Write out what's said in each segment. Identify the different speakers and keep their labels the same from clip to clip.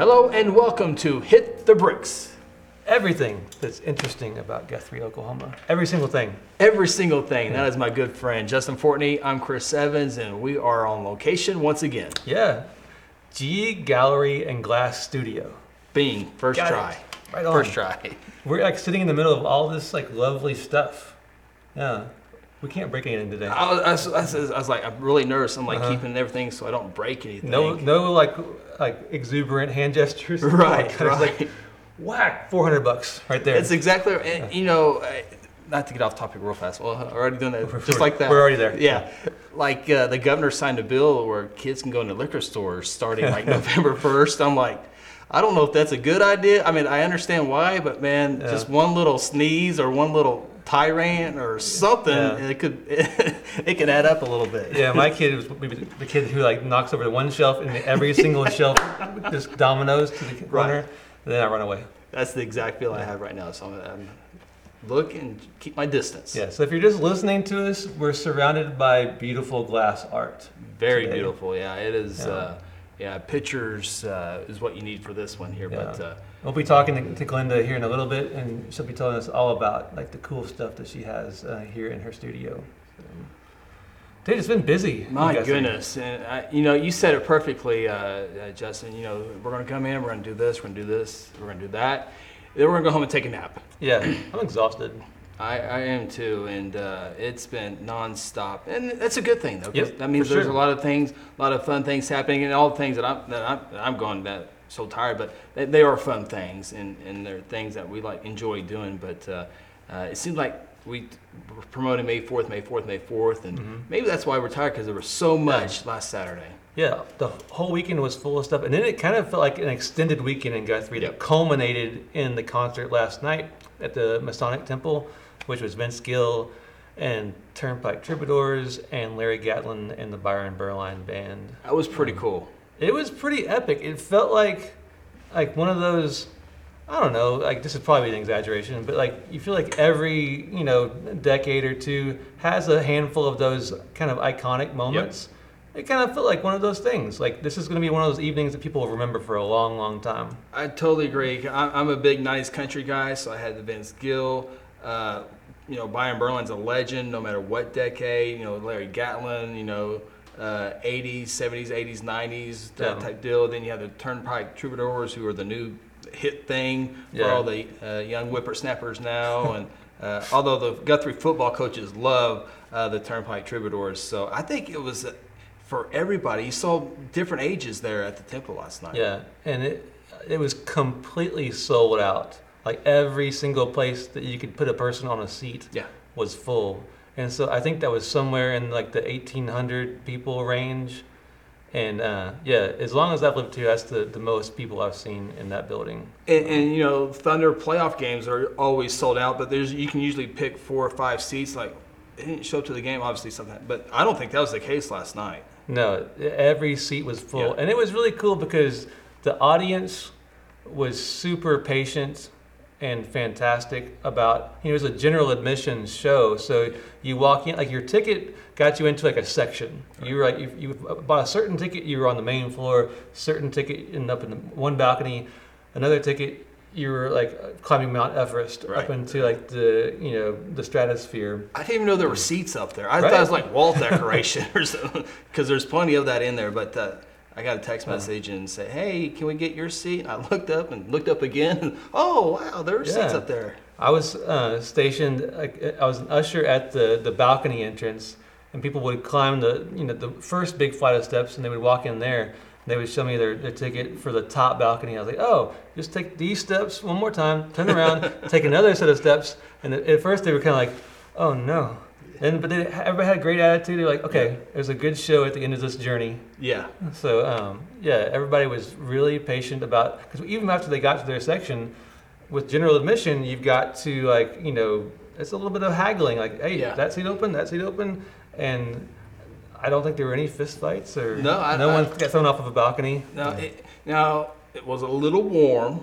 Speaker 1: Hello and welcome to Hit the Bricks.
Speaker 2: Everything that's interesting about Guthrie, Oklahoma. Every single thing.
Speaker 1: Every single thing. That is my good friend Justin Fortney. I'm Chris Evans, and we are on location once again.
Speaker 2: Yeah. G Gallery and Glass Studio.
Speaker 1: Bing, first
Speaker 2: Got it.
Speaker 1: try.
Speaker 2: Right on.
Speaker 1: First try.
Speaker 2: We're like sitting in the middle of all this like lovely stuff. Yeah. We can't break anything today.
Speaker 1: I was, I, was, I was- I was like, I'm really nervous. I'm like
Speaker 2: Uh-huh.
Speaker 1: keeping everything so I don't break anything.
Speaker 2: No, no like like exuberant hand gestures.
Speaker 1: Right,
Speaker 2: Like, it's like, whack, 400 bucks right there.
Speaker 1: That's exactly, and, you know, not to get off topic real fast. Well, I'm already doing that, just like that.
Speaker 2: We're already there.
Speaker 1: Yeah, like uh, the governor signed a bill where kids can go into liquor stores starting like November first. I'm like, I don't know if that's a good idea. I mean, I understand why, but man,
Speaker 2: Yeah.
Speaker 1: just one little sneeze or one little tyrant or something,
Speaker 2: Yeah.
Speaker 1: it could it could add up a little bit.
Speaker 2: Yeah, my kid was maybe the kid who like knocks over the one shelf and every single shelf just dominoes to the corner, and then I run away.
Speaker 1: That's the exact feel I have right now. So I'm, I'm look and keep my distance.
Speaker 2: Yeah, so if you're just listening to us, we're surrounded by beautiful glass art.
Speaker 1: Very
Speaker 2: today.
Speaker 1: beautiful. Yeah, it is.
Speaker 2: Yeah.
Speaker 1: Uh, yeah, pictures uh, is what you need for this one here. But
Speaker 2: Yeah.
Speaker 1: uh,
Speaker 2: We'll be talking to, to Glenda here in a little bit, and she'll be telling us all about like the cool stuff that she has uh, here in her studio. Dude, it's been busy.
Speaker 1: my
Speaker 2: you
Speaker 1: goodness, and I, you know, you said it perfectly, uh, uh, Justin. You know, we're going to come in, we're going to do this, we're going to do this, we're going to do that. Then we're going to go home and take a nap.
Speaker 2: Yeah, I'm exhausted.
Speaker 1: I, I am too, and uh, it's been nonstop, and that's a good thing though. 'cause
Speaker 2: Yep,
Speaker 1: that means
Speaker 2: for
Speaker 1: there's
Speaker 2: sure.
Speaker 1: a lot of things, a lot of fun things happening, and all the things that I'm that I'm, that I'm going that so tired, but they, they are fun things, and, and they're things that we like enjoy doing. But uh, uh, it seems like we were promoting May 4th, May 4th, May 4th, and
Speaker 2: Mhm.
Speaker 1: maybe that's why we're tired because there was so much last Saturday.
Speaker 2: Yeah, the whole weekend was full of stuff, and then it kind of felt like an extended weekend in Guthrie
Speaker 1: Yep.
Speaker 2: that culminated in the concert last night at the Masonic Temple, which was Vince Gill and Turnpike Troubadours and Larry Gatlin and the Byron Berline Band.
Speaker 1: That was pretty cool.
Speaker 2: It was pretty epic. It felt like like one of those I don't know, like this is probably an exaggeration, but like you feel like every, you know, decade or two has a handful of those kind of iconic moments. It kind of felt like one of those things. Like this is going to be one of those evenings that people will remember for a long, long time.
Speaker 1: I totally agree. I'm a big 90s country guy, so I had the Vince Gill. Uh, you know, Byron Berline's a legend no matter what decade. You know, Larry Gatlin, you know, uh, 80s, 70s, 80s, 90s, that
Speaker 2: Yeah.
Speaker 1: type deal. Then you have the Turnpike Troubadours, who are the new hit thing for
Speaker 2: Yeah.
Speaker 1: all the uh, young whippersnappers now. and uh, although the Guthrie football coaches love uh, the Turnpike Troubadours, so I think it was. Uh, for everybody, you saw different ages there at the temple last night.
Speaker 2: Yeah, and it it was completely sold out. Like every single place that you could put a person on a seat
Speaker 1: Yeah.
Speaker 2: was full. And so I think that was somewhere in like the 1800 people range. And uh, yeah, as long as I've lived here, that's the, the most people I've seen in that building.
Speaker 1: And, and you know, Thunder playoff games are always sold out, but there's you can usually pick four or five seats. Like, it didn't show up to the game, obviously something, but I don't think that was the case last night.
Speaker 2: No, every seat was full.
Speaker 1: Yeah.
Speaker 2: And it was really cool because the audience was super patient and fantastic about, you know, it was a general admission show. So you walk in, like your ticket got you into like a section. You were like, you, you bought a certain ticket, you were on the main floor, certain ticket ended up in the one balcony, another ticket, you were like climbing Mount Everest
Speaker 1: Right.
Speaker 2: up into like the, you know, the stratosphere.
Speaker 1: I didn't even know there were seats up there. I
Speaker 2: Right.
Speaker 1: thought it was like wall decoration or something, because there's plenty of that in there. But uh, I got a text message and said, "Hey, can we get your seat?" And I looked up and looked up again. And, oh wow, there are seats up there.
Speaker 2: I was uh, stationed. like, I was an usher at the, the balcony entrance, and people would climb the you know the first big flight of steps, and they would walk in there. And they would show me their, their ticket for the top balcony. I was like, oh, just take these steps one more time, turn around, take another set of steps. And at first they were kind of like, oh no. And but they everybody had a great attitude. They're like, okay, it was a good show at the end of this journey.
Speaker 1: Yeah,
Speaker 2: So um, yeah, everybody was really patient about because even after they got to their section, with general admission, you've got to like you know it's a little bit of haggling. Like, hey,
Speaker 1: Yeah.
Speaker 2: that seat open, that seat open, and I don't think there were any fist fights or
Speaker 1: No, I-
Speaker 2: no
Speaker 1: I-
Speaker 2: one got thrown off of a balcony.
Speaker 1: Now, it, now it was a little warm.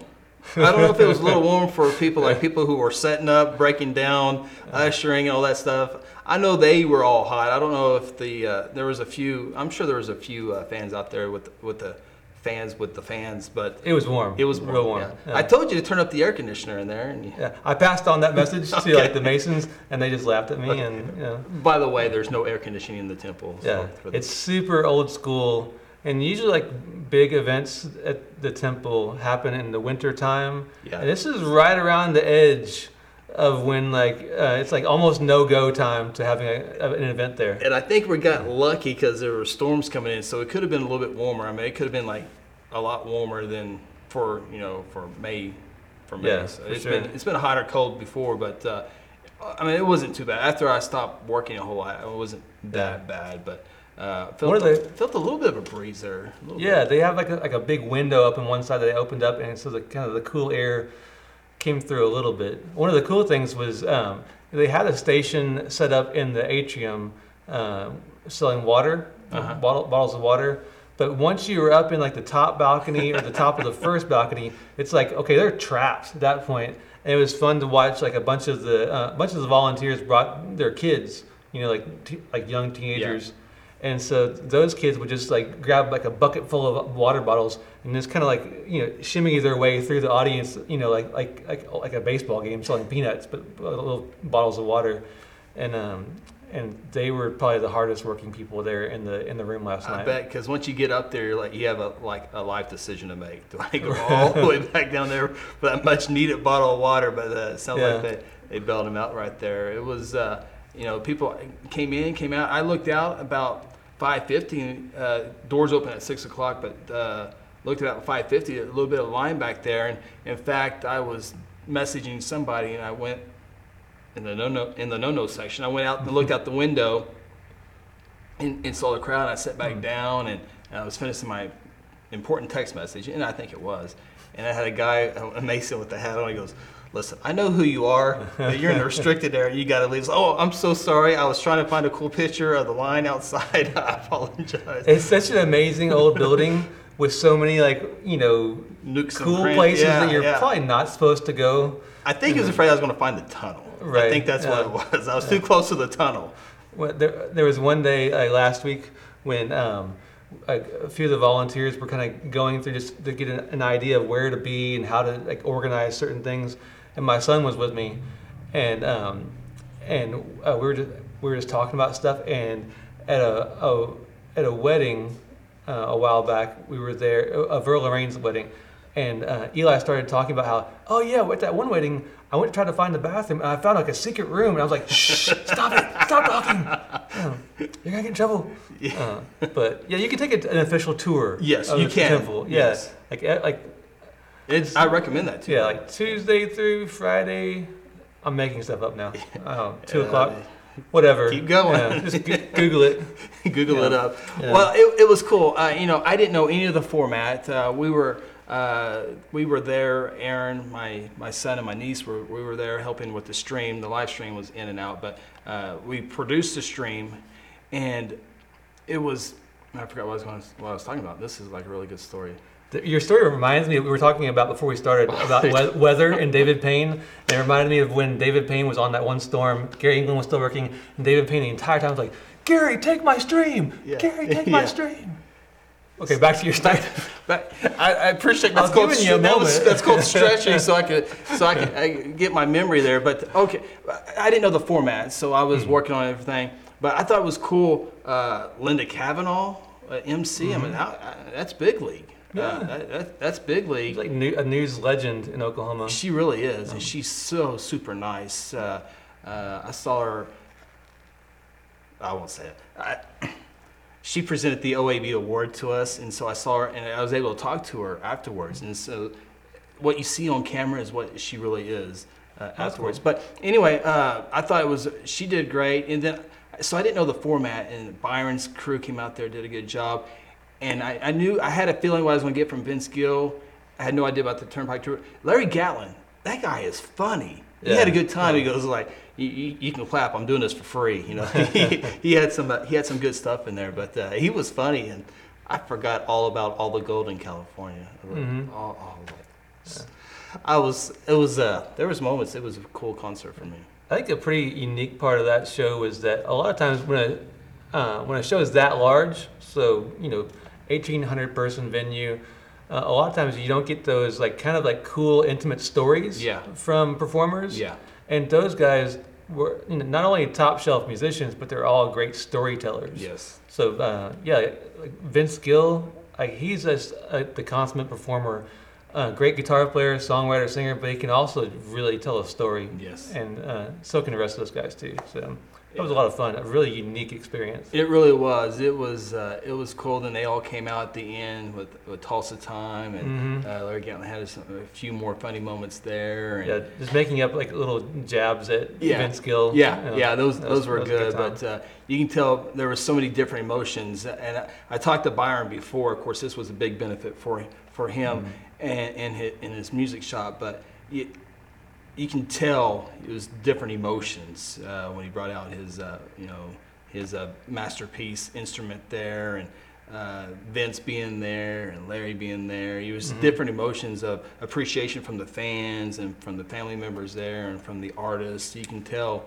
Speaker 1: I don't know if it was a little warm for people like people who were setting up, breaking down, ushering, and all that stuff. I know they were all hot. I don't know if the uh, there was a few. I'm sure there was a few uh, fans out there with with the fans with the fans, but
Speaker 2: It was warm.
Speaker 1: it was
Speaker 2: real warm.
Speaker 1: yeah.
Speaker 2: Yeah.
Speaker 1: I told you to turn up the air conditioner in there. And you,
Speaker 2: Yeah, I passed on that message
Speaker 1: Okay.
Speaker 2: to like the Masons, and they just laughed at me. And yeah.
Speaker 1: by the way, there's no air conditioning in the temple. so
Speaker 2: yeah,
Speaker 1: the-
Speaker 2: it's super old school. And usually, like big events at the temple happen in the winter time.
Speaker 1: yeah.
Speaker 2: And this is right around the edge of when like uh, it's like almost no go time to having a, an event there.
Speaker 1: And I think we got lucky because there were storms coming in, so it could have been a little bit warmer. I mean, it could have been like a lot warmer than for you know for May. For May,
Speaker 2: Yeah,
Speaker 1: so
Speaker 2: for
Speaker 1: it's
Speaker 2: sure.
Speaker 1: been it's been hot or cold before, but uh, I mean it wasn't too bad. After I stopped working a whole lot, it wasn't that bad, but uh, felt a, felt a little bit of a breeze there.
Speaker 2: Yeah,
Speaker 1: bit.
Speaker 2: they have like a, like a big window up in one side that they opened up, and so the kind of the cool air came through a little bit. One of the cool things was um, they had a station set up in the atrium uh, selling water,
Speaker 1: Uh-huh.
Speaker 2: bottle, bottles of water. But once you were up in like the top balcony or the top of the first balcony, it's like okay, they're trapped at that point. And it was fun to watch. Like a bunch of the uh, bunch of the volunteers brought their kids, you know, like t- like young teenagers. And so those kids would just like grab like a bucket full of water bottles and just kind of like you know shimmy their way through the audience, you know, like like like like a baseball game selling peanuts, but little bottles of water, and um and they were probably the hardest working people there in the in the room last
Speaker 1: I
Speaker 2: night.
Speaker 1: bet because once you get up there, you're like you have a like a life decision to make. Do I go all the way back down there for that much needed bottle of water? But uh, it sounds
Speaker 2: Yeah.
Speaker 1: like they they bailed him out right there. It was uh, you know people came in, came out. I looked out about 5:50. Uh, doors open at six o'clock, but uh, looked at 5:50. A little bit of line back there, and in fact, I was messaging somebody, and I went in the no no in the no no section. I went out and looked out the window and, and saw the crowd. And I sat back down and, and I was finishing my important text message, and I think it was. And I had a guy, a Mason with the hat on. He goes, "Listen, I know who you are. But you're in the restricted area. You got to leave." Oh, I'm so sorry. I was trying to find a cool picture of the line outside. I apologize.
Speaker 2: It's such an amazing old building with so many like you know
Speaker 1: Nooks
Speaker 2: cool places
Speaker 1: yeah,
Speaker 2: that you're
Speaker 1: yeah.
Speaker 2: probably not supposed to go.
Speaker 1: I think he was afraid I was going to find the tunnel. I think that's
Speaker 2: yeah.
Speaker 1: what it was. I was too close to the tunnel.
Speaker 2: Well, there, there was one day like, last week when um, a few of the volunteers were kind of going through just to get an, an idea of where to be and how to like organize certain things, and my son was with me, and um, and uh, we were just we were just talking about stuff, and at a, a at a wedding uh, a while back, we were there, a Verl Lorraine's wedding, and uh, Eli started talking about how, oh yeah, at that one wedding, I went to try to find the bathroom, and I found like a secret room, and I was like, shh, stop it, stop talking, Oh, you're gonna get in trouble. Uh, but yeah, you can take a, an official tour.
Speaker 1: Yes,
Speaker 2: of
Speaker 1: you
Speaker 2: the
Speaker 1: can.
Speaker 2: Temple. Yeah,
Speaker 1: Yes.
Speaker 2: like eh, like
Speaker 1: It's, I recommend that too.
Speaker 2: yeah, like Tuesday through Friday. I'm making stuff up now. Oh, two o'clock, whatever.
Speaker 1: Keep going.
Speaker 2: Yeah, just go- Google it.
Speaker 1: Google it up.
Speaker 2: Yeah.
Speaker 1: Well, it, it was cool. Uh, you know, I didn't know any of the format. Uh, we were uh, we were there. Aaron, my my son, and my niece were we were there helping with the stream. The live stream was in and out, but uh, we produced the stream, and it was. I forgot what I was going. To, what I was talking about. This is like a really good story.
Speaker 2: Your story reminds me. We were talking about before we started about we- weather and David Payne. And it reminded me of when David Payne was on that one storm. Gary England was still working, and David Payne the entire time was like, "Gary, take my stream.
Speaker 1: Yeah.
Speaker 2: Gary, take my
Speaker 1: Yeah.
Speaker 2: stream." Okay, back to your story.
Speaker 1: I, I appreciate that's called
Speaker 2: you a
Speaker 1: that was- that's called stretching, so I could so I could I get my memory there. But okay, I didn't know the format, so I was working on everything. But I thought it was cool. Uh, Linda Cavanaugh, uh, MC. I mean, how, uh, that's big league. Uh,
Speaker 2: Mm-hmm. Yeah.
Speaker 1: that, that, that's big league.
Speaker 2: He's like new, a news legend in Oklahoma.
Speaker 1: She really is, and she's so super nice. Uh, uh, I saw her. I won't say it. I, she presented the OAB award to us, and so I saw her, and I was able to talk to her afterwards. And so, what you see on camera is what she really is uh, afterwards. But anyway, uh, I thought it was she did great, and then so I didn't know the format, and Byron's crew came out there did a good job, and I, I knew I had a feeling what I was going to get from Vince Gill. I had no idea about the Turnpike Tour. Larry Gatlin, that guy is funny. He had a good time. He goes like, you, you, you can clap. I'm doing this for free. You know, he, he had some uh, he had some good stuff in there, but uh, he was funny, and I forgot all about all the gold in California.
Speaker 2: Mhm.
Speaker 1: All, all it. I was it was uh there was moments. It was a cool concert for me.
Speaker 2: I think a pretty unique part of that show was that a lot of times when a uh, when a show is that large, so you know, 1,800 person venue. Uh, a lot of times you don't get those like kind of like cool intimate stories
Speaker 1: Yeah.
Speaker 2: from performers.
Speaker 1: Yeah.
Speaker 2: And those guys were you know, not only top shelf musicians, but they're all great storytellers.
Speaker 1: Yes.
Speaker 2: So uh, yeah, like Vince Gill, like he's just uh, the consummate performer, uh, great guitar player, songwriter, singer, but he can also really tell a story.
Speaker 1: Yes.
Speaker 2: And uh, so can the rest of those guys too. So that was a lot of fun, a really unique experience.
Speaker 1: It really was. It was. Uh, it was cool. Then they all came out at the end with, with Tulsa Time, and
Speaker 2: Mhm.
Speaker 1: uh, Larry Gatlin had some, a few more funny moments there. And
Speaker 2: Yeah, just making up like little jabs at
Speaker 1: Yeah.
Speaker 2: Vince Gill.
Speaker 1: Yeah,
Speaker 2: you know,
Speaker 1: yeah, those
Speaker 2: was-
Speaker 1: those were
Speaker 2: was a
Speaker 1: good, but uh, you can tell there were so many different emotions. And I, I talked to Byron before. Of course, this was a big benefit for for him
Speaker 2: Mm-hmm.
Speaker 1: And and his, in his music shop. But you, you can tell it was different emotions uh, when he brought out his uh, you know his uh, masterpiece instrument there and. Uh, Vince being there and Larry being there, it was
Speaker 2: Mhm.
Speaker 1: different emotions of appreciation from the fans and from the family members there and from the artists. You can tell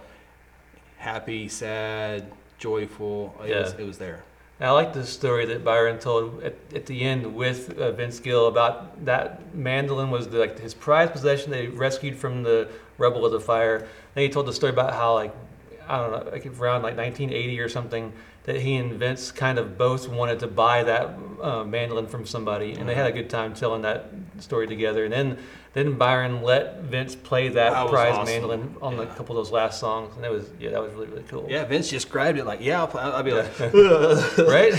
Speaker 1: happy, sad, joyful. It, was,
Speaker 2: Yeah.
Speaker 1: it was there.
Speaker 2: And I like the story that Byron told at, at the end with uh, Vince Gill about that mandolin was the, like his prized possession they rescued from the rubble of the fire. Then he told the story about how like I don't know, like around like 1980 or something, that he and Vince kind of both wanted to buy that uh, mandolin from somebody, and they had a good time telling that story together. And then then Byron let Vince play that,
Speaker 1: That was
Speaker 2: prized
Speaker 1: awesome.
Speaker 2: mandolin on a
Speaker 1: Yeah.
Speaker 2: couple of those last songs, and that was yeah, that was really really cool.
Speaker 1: Yeah, Vince just grabbed it like, yeah, I'll, play. I'll be like,
Speaker 2: right?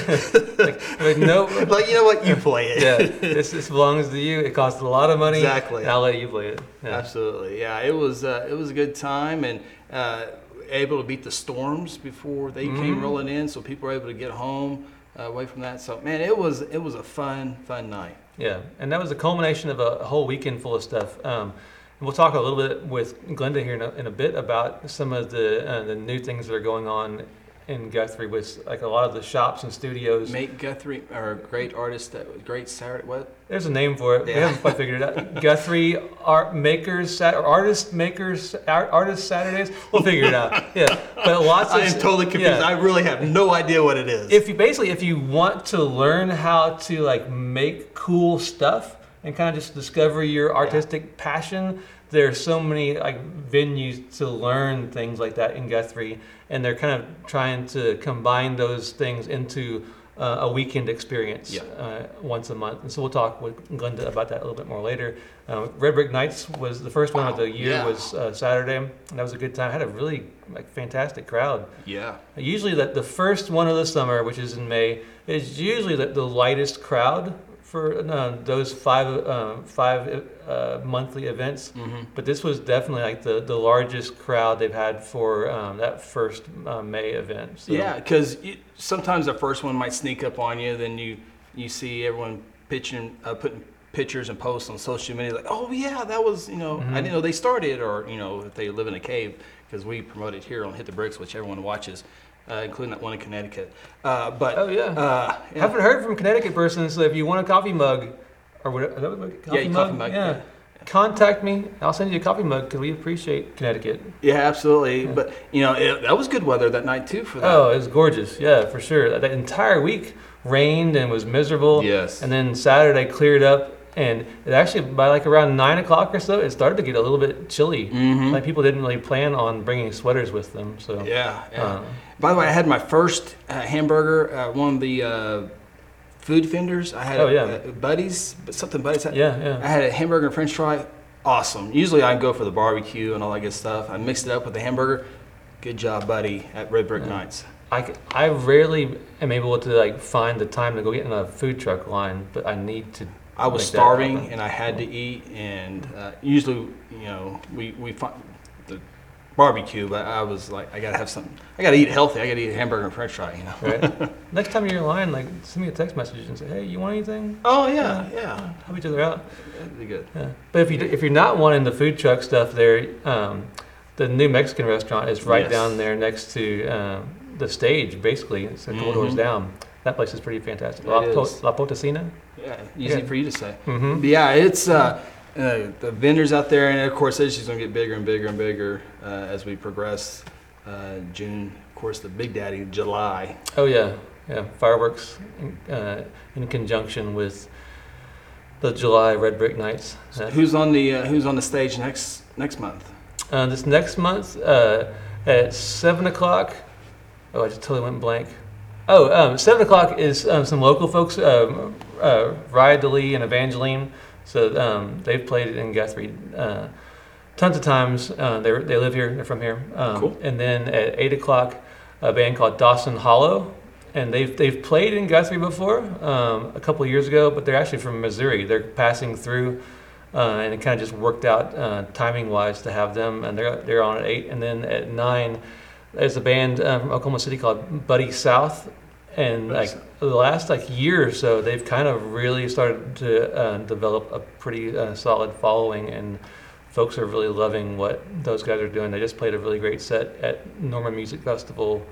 Speaker 2: like, like, no,
Speaker 1: like, you know what, you play it.
Speaker 2: yeah, this, this belongs to you. It costs a lot of money.
Speaker 1: Exactly.
Speaker 2: I'll let you play it. Yeah.
Speaker 1: Absolutely, yeah. It was uh, it was a good time and uh, able to beat the storms before they came
Speaker 2: Mhm.
Speaker 1: rolling in, so people were able to get home uh, away from that. So man, it was it was a fun fun night.
Speaker 2: Yeah, and that was the culmination of a whole weekend full of stuff. Um, and we'll talk a little bit with Glenda here in a, in a bit about some of the uh, the new things that are going on in Guthrie with like a lot of the shops and studios.
Speaker 1: Make Guthrie or great artist that great Saturday. What?
Speaker 2: There's a name for it. We haven't quite figured it out. Guthrie Art Makers Sat or Artist Makers Art, Artist Saturdays. We'll figure it out. Yeah, but lots of
Speaker 1: I am totally confused.
Speaker 2: yeah.
Speaker 1: I really have no idea what it is.
Speaker 2: if you basically if you want to learn how to like make cool stuff and kind of just discover your artistic passion there's so many like venues to learn things like that in guthrie and they're kind of trying to combine those things into uh, a weekend experience
Speaker 1: Yeah.
Speaker 2: uh, once a month and so we'll talk with glenda about that a little bit more later uh, red brick nights was the first one of the year
Speaker 1: yeah.
Speaker 2: was uh, saturday and that was a good time I had a really like fantastic crowd
Speaker 1: yeah.
Speaker 2: Usually, the, the first one of the summer, which is in May, is usually the, the lightest crowd for those five uh, five uh, monthly events.
Speaker 1: hmm
Speaker 2: But this was definitely like the, the largest crowd they've had for um, that first uh, May event. So,
Speaker 1: Yeah, because sometimes the first one might sneak up on you. Then you you see everyone pitching, uh, putting pictures and posts on social media, like, oh yeah, that was you know,
Speaker 2: Mhm.
Speaker 1: I didn't know they started, or you know, if they live in a cave, because we promote it here on Hit the Bricks, which everyone watches, including that one in Connecticut. Uh, but
Speaker 2: Oh yeah.
Speaker 1: uh, yeah.
Speaker 2: Haven't heard from Connecticut person, so if you want a coffee mug, or what? Is that what coffee
Speaker 1: yeah,
Speaker 2: mug?
Speaker 1: coffee mug.
Speaker 2: Yeah.
Speaker 1: Yeah.
Speaker 2: Contact me. I'll send you a coffee mug because we appreciate Connecticut.
Speaker 1: Yeah, absolutely.
Speaker 2: Yeah.
Speaker 1: But you know, it, that was good weather that night too for that.
Speaker 2: Oh, it was gorgeous. Yeah, for sure. That, that entire week rained and was miserable.
Speaker 1: yes.
Speaker 2: And then Saturday cleared up, and it actually by like around nine o'clock or so, it started to get a little bit chilly.
Speaker 1: hmm
Speaker 2: Like people didn't really plan on bringing sweaters with them. So
Speaker 1: yeah. yeah.
Speaker 2: uh,
Speaker 1: By the way, I had my first uh, hamburger at one of the uh, food vendors. I had
Speaker 2: Oh, yeah.
Speaker 1: uh, Buddies, but something Buddies. Had.
Speaker 2: yeah,
Speaker 1: I had a hamburger and French fry. Awesome. Usually I go for the barbecue and all that good stuff. I mixed it up with the hamburger. Good job, buddy, at Red Brick
Speaker 2: Yeah.
Speaker 1: Nights.
Speaker 2: I rarely am able to like find the time to go get in a food truck line, but I need to.
Speaker 1: I was
Speaker 2: Make that
Speaker 1: starving
Speaker 2: happen.
Speaker 1: and I had to eat. And uh, usually, you know, we we find the barbecue, but I was like, I gotta have something. I gotta eat healthy. I gotta eat a hamburger and French fry. You know.
Speaker 2: Right. Next time you're in line, like send me a text message and say, "Hey, you want anything?"
Speaker 1: Oh yeah, yeah.
Speaker 2: Help each other out.
Speaker 1: That'd be good.
Speaker 2: Yeah. But if you if you're not wanting the food truck stuff there, um, the new Mexican restaurant is right
Speaker 1: Yes.
Speaker 2: down there next to um, the stage, basically. It's a couple doors
Speaker 1: Mhm.
Speaker 2: down. That place is pretty fantastic.
Speaker 1: It
Speaker 2: La, Po-
Speaker 1: is.
Speaker 2: La Potosina.
Speaker 1: Yeah, easy
Speaker 2: Yeah.
Speaker 1: for you to say.
Speaker 2: Mm-hmm.
Speaker 1: But yeah, it's uh, uh, the vendors out there, and of course, it's just gonna get bigger and bigger and bigger uh, as we progress. Uh, June, of course, the Big Daddy, July.
Speaker 2: Oh yeah, Yeah, fireworks uh, in conjunction with the July Red Brick Nights. Uh,
Speaker 1: Who's on the uh, Who's on the stage next next month?
Speaker 2: Uh, this next month uh, at seven o'clock. Oh, I just totally went blank. Oh, um, seven o'clock is um, some local folks, um, uh, Ryan DeLee and Evangeline. So um, they've played it in Guthrie uh, tons of times. Uh, they they live here. They're from here. Um,
Speaker 1: Cool.
Speaker 2: And then at eight o'clock, a band called Dawson Hollow. And they've, they've played in Guthrie before um, a couple of years ago, but they're actually from Missouri. They're passing through uh, and it kind of just worked out uh, timing wise to have them, and they're they're on at eight, and then at nine, there's a band um, from Oklahoma City called Buddy South, and like the last like year or so, they've kind of really started to uh, develop a pretty uh, solid following, and folks are really loving what those guys are doing. They just played a really great set at Norman Music Festival.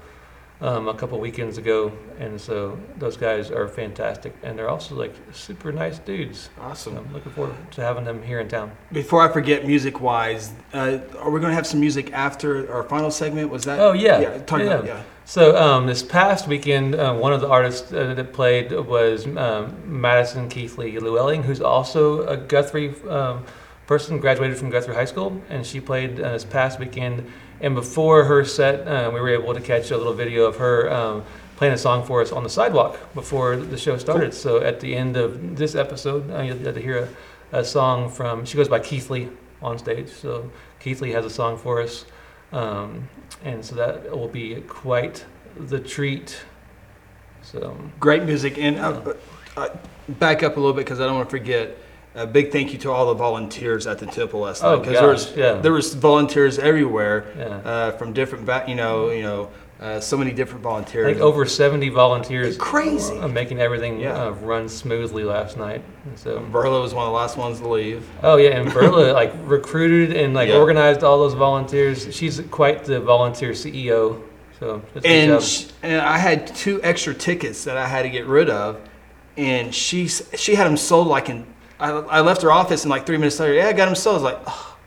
Speaker 2: Um, a couple weekends ago, and so those guys are fantastic, and they're also like super nice dudes. So
Speaker 1: Awesome.
Speaker 2: I'm looking forward to having them here in town.
Speaker 1: Before I forget, music wise, uh, are we going to have some music after our final segment? Was that?
Speaker 2: Oh yeah,
Speaker 1: yeah. Talk
Speaker 2: yeah.
Speaker 1: about yeah.
Speaker 2: So um, this past weekend, uh, one of the artists uh, that played was um, Madison Keithley Llewellyn, who's also a Guthrie um, person, graduated from Guthrie High School, and she played uh, this past weekend. And before her set, uh, we were able to catch a little video of her um, playing a song for us on the sidewalk before the show started. So at the end of this episode, uh, you'll get to hear a, a song from. She goes by Keithley on stage. So Keithley has a song for us. Um, and so that will be quite the treat. So
Speaker 1: Great music, and uh, uh, back up a little bit because I don't want to forget. A big thank you to all the volunteers at the temple last
Speaker 2: Oh,
Speaker 1: night because there was
Speaker 2: yeah.
Speaker 1: there was volunteers everywhere
Speaker 2: yeah,
Speaker 1: uh, from different va- you know you know uh, so many different
Speaker 2: I
Speaker 1: volunteers.
Speaker 2: think over 70 volunteers
Speaker 1: Crazy.
Speaker 2: uh, making everything
Speaker 1: Yeah.
Speaker 2: uh, run smoothly last night. So
Speaker 1: Verla was one of the last ones to leave.
Speaker 2: oh yeah, and Verla like recruited and like organized all those volunteers. She's quite the volunteer CEO. So that's a good
Speaker 1: and sh and I had two extra tickets that I had to get rid of, and she she had them sold like in. I, I left her office and like three minutes later, yeah, I got them sold. I was like, oh,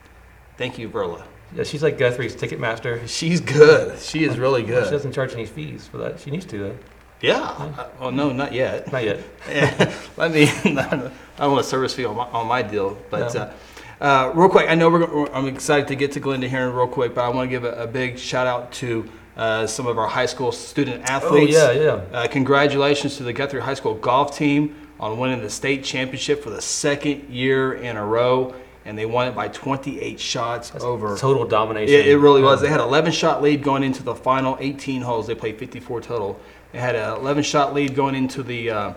Speaker 1: thank you, Verla.
Speaker 2: yeah, she's like Guthrie's ticket master.
Speaker 1: She's good. She is really good.
Speaker 2: She doesn't charge any fees for that. She needs to though.
Speaker 1: Yeah. I- well, no, not yet.
Speaker 2: Not yet.
Speaker 1: Let me. I don't want a service fee on my, on my deal, but.
Speaker 2: No.
Speaker 1: Uh, uh, real quick, I know we're, I'm excited to get to Glenda here in real quick, but I want to give a, a big shout out to uh, some of our high school student athletes.
Speaker 2: Oh yeah, yeah.
Speaker 1: Uh, congratulations to the Guthrie High School golf team on winning the state championship for the second year in a row, and they won it by 28 shots
Speaker 2: That's
Speaker 1: over.
Speaker 2: Total domination.
Speaker 1: It, it really was. They had 11 shot lead going into the final 18 holes. They played 54 total. They had an 11 shot lead going into the uh,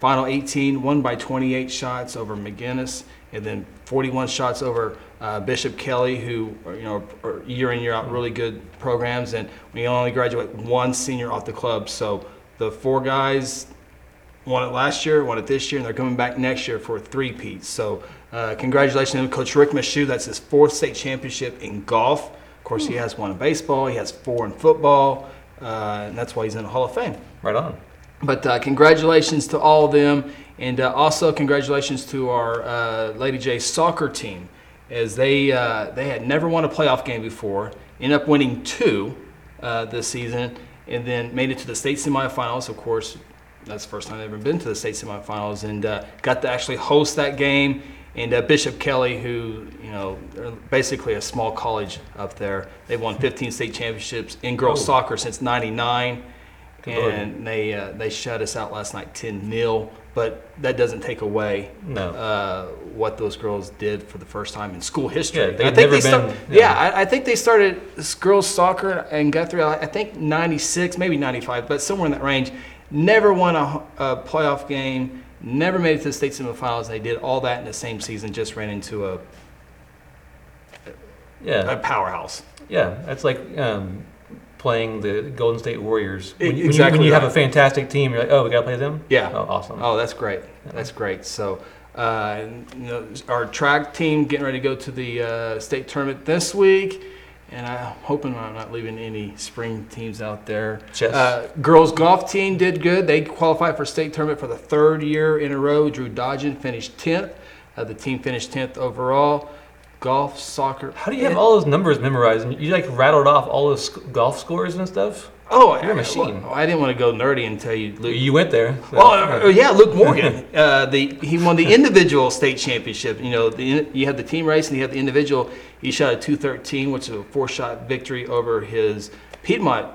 Speaker 1: final 18, won by 28 shots over McGuinness, and then 41 shots over uh, Bishop Kelly, who are, you know are year in year out really good programs. And we only graduate one senior off the club, so the four guys won it last year, won it this year, and they're coming back next year for a three-peat. So, uh, congratulations to Coach Rick Michoud. That's his fourth state championship in golf. Of course, he has one in baseball. He has four in football, uh, and that's why he's in the Hall of Fame.
Speaker 2: Right on.
Speaker 1: But uh, congratulations to all of them, and uh, also congratulations to our uh, Lady J soccer team, as they uh, they had never won a playoff game before, ended up winning two uh, this season, and then made it to the state semifinals. Of course, that's the first time they've ever been to the state semifinals, and uh, got to actually host that game. And uh, Bishop Kelly, who you know, basically a small college up there, they've won 15 state championships in girls
Speaker 2: Oh.
Speaker 1: soccer since '99 and they uh, they shut us out last night 10 0 but that doesn't take away
Speaker 2: No.
Speaker 1: uh, what those girls did for the first time in school history
Speaker 2: Yeah,
Speaker 1: I think
Speaker 2: never
Speaker 1: they start-
Speaker 2: been-
Speaker 1: yeah,
Speaker 2: yeah.
Speaker 1: I, I think they started girls soccer in Guthrie I think 96 maybe 95 but somewhere in that range never won a playoff game never made it to the state semifinals they did all that in the same season just ran into a,
Speaker 2: Yeah.
Speaker 1: a powerhouse
Speaker 2: Yeah, that's like um, playing the Golden State Warriors. When, you- when you,
Speaker 1: exactly
Speaker 2: when you have a fantastic team, you're like, oh, we gotta play them.
Speaker 1: Yeah.
Speaker 2: Oh, awesome.
Speaker 1: Oh, that's great. That's great. So, uh, you know, our track team getting ready to go to the uh, state tournament this week, and I'm hoping I'm not leaving any spring teams out there. Uh, girls golf team did good. They qualified for state tournament for the third year in a row. Drew Dodgen finished 10th. Uh, the team finished 10th overall. Golf, soccer.
Speaker 2: How do you have all those numbers memorized? And you like rattled off all those sc- golf scores and stuff?
Speaker 1: Oh,
Speaker 2: You're a
Speaker 1: I-
Speaker 2: machine.
Speaker 1: well, I didn't want to go nerdy and tell you, Luke.
Speaker 2: You went there. so-
Speaker 1: Well, uh, yeah, Luke Morgan. uh, the he won the individual state championship. You know, the, you have the team race and you have the individual. He shot a 213, which is a four-shot victory over his Piedmont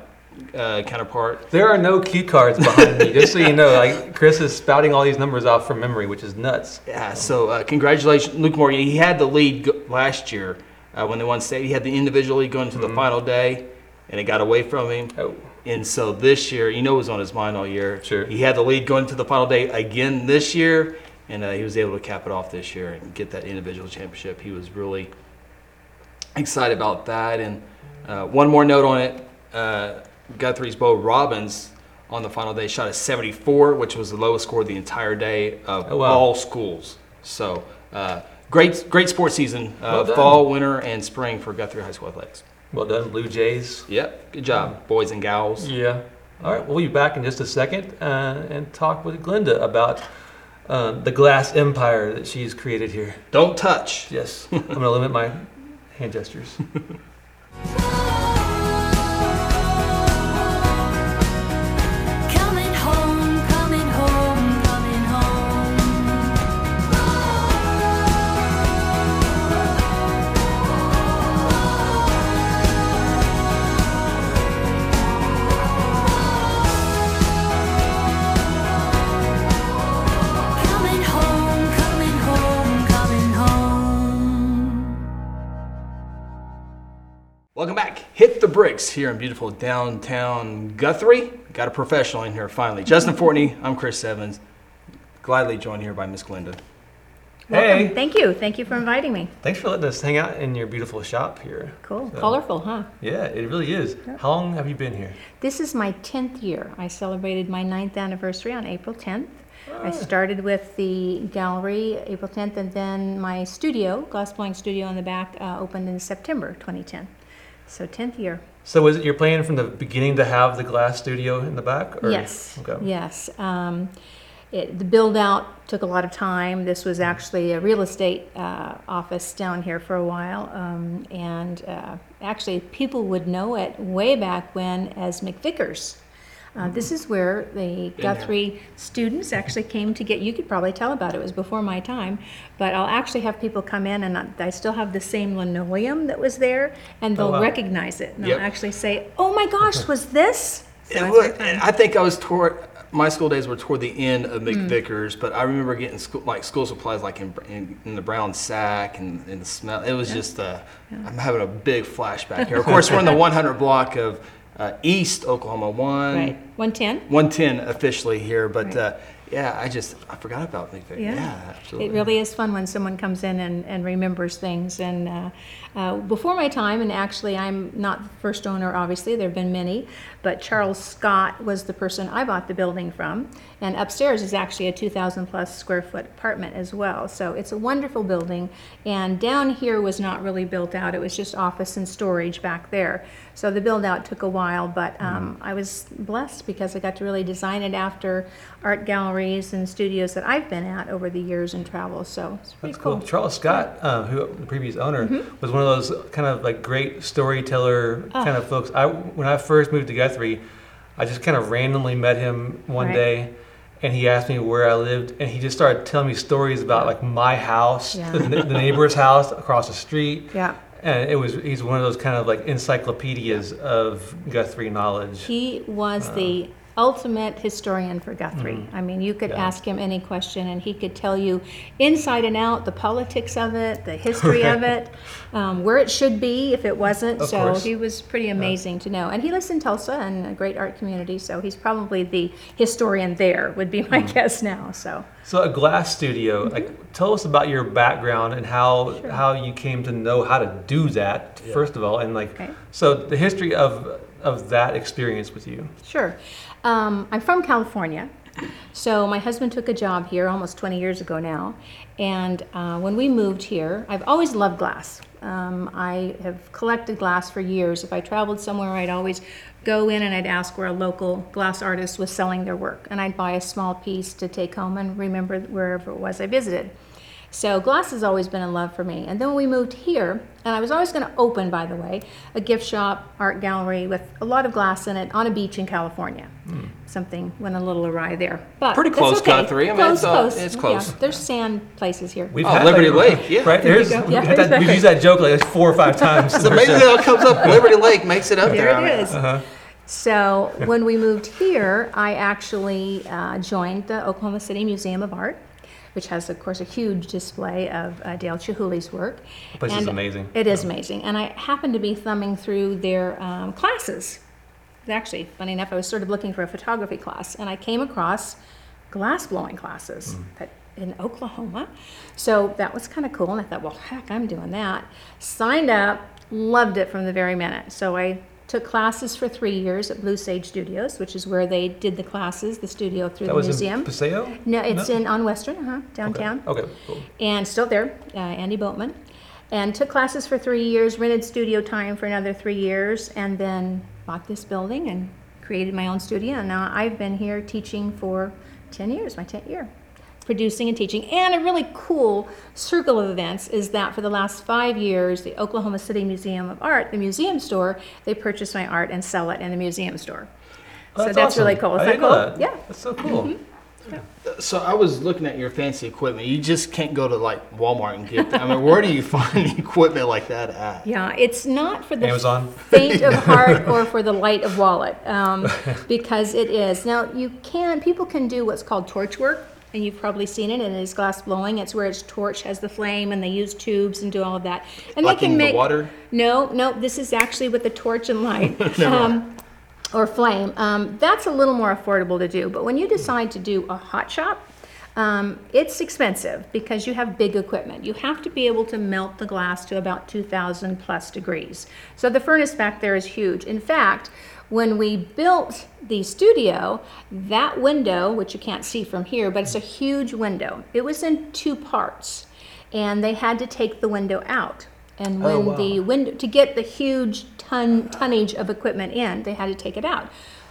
Speaker 1: uh, counterpart.
Speaker 2: There are no cue cards behind me, just so you know. Like Chris is spouting all these numbers off from memory, which is nuts.
Speaker 1: Yeah, so uh, congratulations, Luke Morgan. He had the lead go- last year uh, when they won state. He had the individual lead going to the final day, and it got away from him.
Speaker 2: Oh,
Speaker 1: And so this year, you know, it was on his mind all year.
Speaker 2: Sure.
Speaker 1: He had the lead going to the final day again this year, and uh, he was able to cap it off this year and get that individual championship. He was really excited about that. And uh, one more note on it uh, Guthrie's Bo Robbins on the final day shot a 74, which was the lowest score the entire day of
Speaker 2: Oh, wow.
Speaker 1: all schools. So uh, great, great sports season, uh,
Speaker 2: Well
Speaker 1: fall, winter, and spring for Guthrie High School athletics.
Speaker 2: Well done, Blue Jays.
Speaker 1: Yep, good job, boys and gals.
Speaker 2: Yeah. All right, we'll be back in just a second uh, and talk with Glinda about um, the glass empire that she's created here.
Speaker 1: Don't touch.
Speaker 2: Yes, I'm going to limit my hand gestures.
Speaker 1: Hit the bricks here in beautiful downtown Guthrie. Got a professional in here finally. Justin Fortney, I'm Chris Evans. Gladly joined here by Miss Glinda.
Speaker 2: Hey,
Speaker 3: Thank you. Thank you for inviting me.
Speaker 2: thanks for letting us hang out in your beautiful shop here.
Speaker 3: Cool.
Speaker 2: So-
Speaker 3: Colorful, huh?
Speaker 2: Yeah, it really is. How long have you been here?
Speaker 3: This is my 10th year. I celebrated my ninth anniversary on April 10th. I started with the gallery April 10th, and then my studio, glass blowing studio in the back, uh, opened in September 2010. So 10th year.
Speaker 2: So, was it you're plan from the beginning to have the glass studio in the back? Or?
Speaker 3: Yes.
Speaker 2: Okay.
Speaker 3: Yes. Um, it, the build out took a lot of time. This was actually a real estate uh, office down here for a while. Um, and uh, actually, people would know it way back when as McVickers. Uh, this is where the
Speaker 1: there.
Speaker 3: Guthrie students actually came to get. You could probably tell about it. It was before my time, but I'll actually have people come in, and I- I still have the same linoleum that was there, and they'll
Speaker 2: wow.
Speaker 3: recognize it. And
Speaker 1: Yep.
Speaker 3: they'll actually say, "Oh my gosh, was this?" So
Speaker 1: Yeah,
Speaker 3: it's
Speaker 1: well,
Speaker 3: very fun.
Speaker 1: I think I was toward my school days were toward the end of. McVickers, but I remember getting school like school supplies like in, in, in the brown sack and, and the smell. It was just uh, I'm having a big flashback here. Of course, we're in the 100 block of uh, East Oklahoma one.
Speaker 3: Right. 110?
Speaker 1: 110 officially here, but
Speaker 3: Right.
Speaker 1: uh, yeah, I just I forgot about.
Speaker 3: Yeah.
Speaker 1: Yeah, absolutely.
Speaker 3: It really is fun when someone comes in and, and remembers things. And uh, uh, before my time, and actually I'm not the first owner, obviously, there have been many, but Charles Scott was the person I bought the building from. And upstairs is actually a 2,000 plus square foot apartment as well. So it's a wonderful building. And down here was not really built out, it was just office and storage back there. So the build out took a while, but um, I was blessed because I got to really design it after art galleries and studios that I've been at over the years and travel. So it's pretty
Speaker 2: That's cool.
Speaker 3: cool.
Speaker 2: Charles Scott, um, who the previous owner,
Speaker 3: Mm-hmm.
Speaker 2: was one of those kind of like great storyteller
Speaker 3: Ah.
Speaker 2: kind of folks. I when I first moved to Guthrie, I just kind of randomly met him one
Speaker 3: Right.
Speaker 2: day, and he asked me where I lived, and he just started telling me stories about like my house,
Speaker 3: Yeah.
Speaker 2: the, the neighbor's house across the street.
Speaker 3: Yeah.
Speaker 2: And it was he's one of those kind of like encyclopedias of Guthrie knowledge.
Speaker 3: He was the ultimate historian for Guthrie. I mean, you could.
Speaker 2: Mm. Yeah.
Speaker 3: ask him any question and he could tell you inside and out the politics of it, the history of it, um, where it should be if it wasn't.
Speaker 2: Of
Speaker 3: so
Speaker 2: course.
Speaker 3: he was pretty amazing to know. And he lives in Tulsa and a great art community, so he's probably the historian there, would be
Speaker 2: Mm.
Speaker 3: my guess now. So.
Speaker 2: So a glass studio,
Speaker 3: Mm-hmm.
Speaker 2: like tell us about your background and how how you came to know how to do that first of all, and like
Speaker 3: Okay.
Speaker 2: so the history of of that experience with you.
Speaker 3: Sure. Um, I'm from California. So my husband took a job here almost 20 years ago now. And uh, when we moved here, I've always loved glass. Um, I have collected glass for years. If I traveled somewhere, I'd always go in and I'd ask where a local glass artist was selling their work. And I'd buy a small piece to take home and remember wherever it was I visited. So glass has always been a love for me. And then when we moved here, and I was always going to open, by the way, a gift shop, art gallery with a lot of glass in it on a beach in California. Something went a little awry there, but.
Speaker 1: Pretty
Speaker 3: that's
Speaker 1: close,
Speaker 3: okay.
Speaker 1: Guthrie. I mean,
Speaker 3: close,
Speaker 1: it's, uh,
Speaker 3: close.
Speaker 1: it's
Speaker 3: Yeah, there's sand places here.
Speaker 2: We've
Speaker 1: Oh,
Speaker 2: had
Speaker 1: Liberty
Speaker 2: that-
Speaker 1: Lake, yeah.
Speaker 2: Right,
Speaker 3: There
Speaker 2: there's,
Speaker 3: go.
Speaker 2: we've,
Speaker 3: Yeah,
Speaker 2: that- we've used that joke like four or five times.
Speaker 1: It's amazing how it comes up. Liberty Lake makes it up
Speaker 3: There
Speaker 1: there. I
Speaker 3: it
Speaker 1: mean,
Speaker 3: is.
Speaker 2: Uh-huh.
Speaker 3: So when we moved here, I actually uh, joined the Oklahoma City Museum of Art, which has, of course, a huge display of uh, Dale Chihuly's work.
Speaker 2: place is
Speaker 3: And
Speaker 2: amazing.
Speaker 3: It is amazing. And I happened to be thumbing through their um, classes. Actually, funny enough, I was sort of looking for a photography class, and I came across glass blowing classes that, in Oklahoma. So that was kind of cool, and I thought, well, heck, I'm doing that. Signed up, loved it from the very minute. So I took classes for three years at Blue Sage Studios, which is where they did the classes, the studio through
Speaker 2: That
Speaker 3: the
Speaker 2: was
Speaker 3: museum.
Speaker 2: in Paseo?
Speaker 3: no, it's
Speaker 2: No?
Speaker 3: in on Western, uh-huh,
Speaker 2: Okay.
Speaker 3: downtown
Speaker 2: Okay, cool.
Speaker 3: and still there, uh, Andy Boatman. And took classes for three years, rented studio time for another three years, and then bought this building and created my own studio. And now I've been here teaching for 10 years, my 10th year, producing and teaching. And a really cool circle of events is that for the last five years, the Oklahoma City Museum of Art, the museum store, they purchase my art and sell it in the museum store.
Speaker 2: Oh,
Speaker 3: so that's really
Speaker 2: awesome.
Speaker 3: cool. Is
Speaker 2: I
Speaker 3: that
Speaker 2: know
Speaker 3: cool?
Speaker 2: that.
Speaker 3: Yeah. Mm-hmm.
Speaker 2: That's so cool.
Speaker 1: So I was looking at your fancy equipment. You just can't go to like Walmart and get. That. I mean, where do you find equipment like that at?
Speaker 3: Yeah, it's not for the
Speaker 2: Amazon?
Speaker 3: faint of heart or for the light of wallet, um, because it is. Now, you can, people can do what's called torch work, and you've probably seen it, and it is glass blowing. It's where its torch has the flame, and they use tubes and do all of that. And they can
Speaker 1: the
Speaker 3: make
Speaker 1: water?
Speaker 3: No, no, this is actually with the torch and light. um, or flame. Um, that's a little more affordable to do. But when you decide to do a hot shop, um, it's expensive because you have big equipment. You have to be able to melt the glass to about 2,000 plus degrees. So the furnace back there is huge. In fact, when we built the studio, that window, which you can't see from here, but it's a huge window, it was in two parts. And they had to take the window out. And oh, when
Speaker 1: Oh, wow.
Speaker 3: the window, to get the huge ton, tonnage of equipment in, they had to take it out.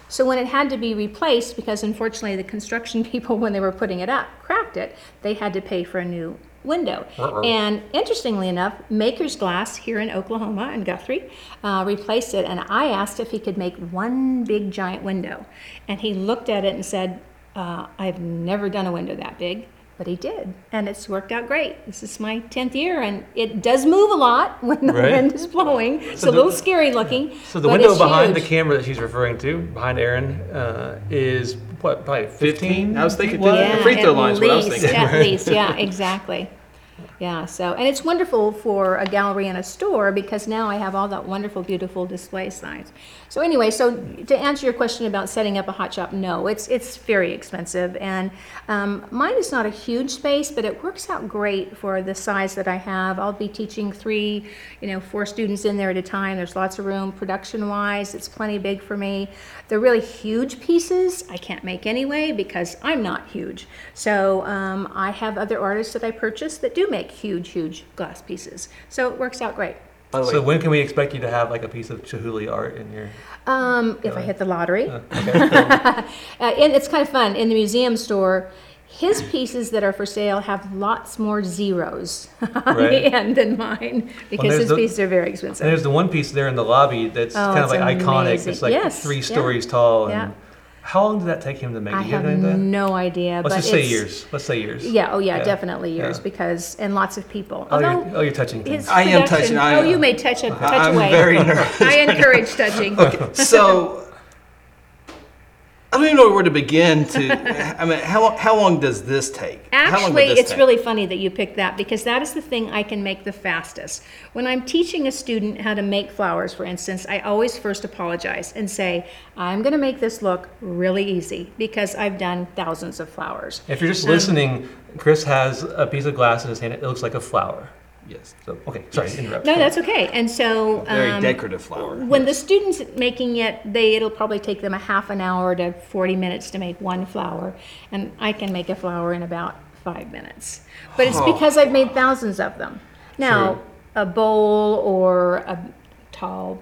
Speaker 3: So when it had to be replaced, because unfortunately the construction people, when they were putting it up, cracked it, they had to pay for a new window.
Speaker 2: Uh-oh.
Speaker 3: And interestingly enough, Maker's Glass here in Oklahoma and Guthrie uh, replaced it. And I asked if he could make one big giant window. And he looked at it and said, uh, I've never done a window that big. But he did, and it's worked out great. This is my 10th year, and it does move a lot when the
Speaker 2: Right.
Speaker 3: wind is blowing. It's
Speaker 2: So
Speaker 3: a
Speaker 2: the-
Speaker 3: little scary looking.
Speaker 2: So the window
Speaker 3: it's
Speaker 2: behind the camera that she's referring to, behind Aaron, uh, is what, probably 15?
Speaker 1: I was thinking
Speaker 2: feet wide?
Speaker 1: Yeah, free throw
Speaker 3: at
Speaker 1: line's what I was
Speaker 3: least,
Speaker 1: thinking.
Speaker 3: At least, yeah, exactly. Yeah, so, and it's wonderful for a gallery and a store because now I have all that wonderful, beautiful display signs. So anyway, so to answer your question about setting up a hot shop, no, it's, it's very expensive. And um, mine is not a huge space, but it works out great for the size that I have. I'll be teaching three, you know, four students in there at a time. There's lots of room production-wise. It's plenty big for me. The really huge pieces I can't make anyway because I'm not huge. So um, I have other artists that I purchase that do make huge, huge glass pieces. So it works out great.
Speaker 1: By the way,
Speaker 2: So when can we expect you to have like a piece of Chihuly art in your?
Speaker 3: Um, if I hit the lottery.
Speaker 2: Uh, okay.
Speaker 3: Uh, and it's kind of fun. In the museum store, his pieces that are for sale have lots more zeros on
Speaker 2: Right.
Speaker 3: the end than mine because
Speaker 2: there's
Speaker 3: his
Speaker 2: the-
Speaker 3: pieces are very
Speaker 2: And
Speaker 3: expensive.
Speaker 2: there's the one piece there in the lobby that's
Speaker 3: Oh,
Speaker 2: kind of
Speaker 3: it's
Speaker 2: like iconic.
Speaker 3: amazing.
Speaker 2: It's like
Speaker 3: Yes,
Speaker 2: three
Speaker 3: yeah.
Speaker 2: stories tall. And
Speaker 3: Yeah.
Speaker 2: How long did that take him to make?
Speaker 3: I
Speaker 2: you
Speaker 3: have
Speaker 2: any idea?
Speaker 3: no idea.
Speaker 2: Let's
Speaker 3: but
Speaker 2: just say
Speaker 3: it's-
Speaker 2: years. Let's say years.
Speaker 3: Yeah, oh yeah,
Speaker 2: Yeah.
Speaker 3: definitely years
Speaker 2: Yeah.
Speaker 3: because, and lots of people.
Speaker 2: Oh,
Speaker 3: Although
Speaker 2: you're, oh, you're touching things.
Speaker 1: I am
Speaker 3: production-
Speaker 1: touching, I-
Speaker 3: Oh, you may touch, a, uh, touch
Speaker 1: I'm
Speaker 3: away.
Speaker 1: very nervous.
Speaker 3: I encourage touching. Okay.
Speaker 1: so I don't even know where to begin to. I mean, how long, how long does this take? How long
Speaker 3: Actually,
Speaker 1: this
Speaker 3: it's
Speaker 1: take?
Speaker 3: really funny that you picked that because that is the thing I can make the fastest. When I'm teaching a student how to make flowers, for instance, I always first apologize and say, I'm going to make this look really easy because I've done thousands of flowers.
Speaker 2: If you're just
Speaker 3: Um,
Speaker 2: listening, Chris has a piece of glass in his hand. It looks like a flower.
Speaker 1: Yes,
Speaker 2: So okay, sorry to interrupt.
Speaker 3: No, that's okay. And so.
Speaker 1: very
Speaker 3: um,
Speaker 1: decorative flower.
Speaker 3: When the student's making it, they, it'll probably take them a half an hour to 40 minutes to make one flower. And I can make a flower in about five minutes. But it's
Speaker 1: Oh.
Speaker 3: because I've made thousands of them. Now,
Speaker 2: True.
Speaker 3: a bowl or a tall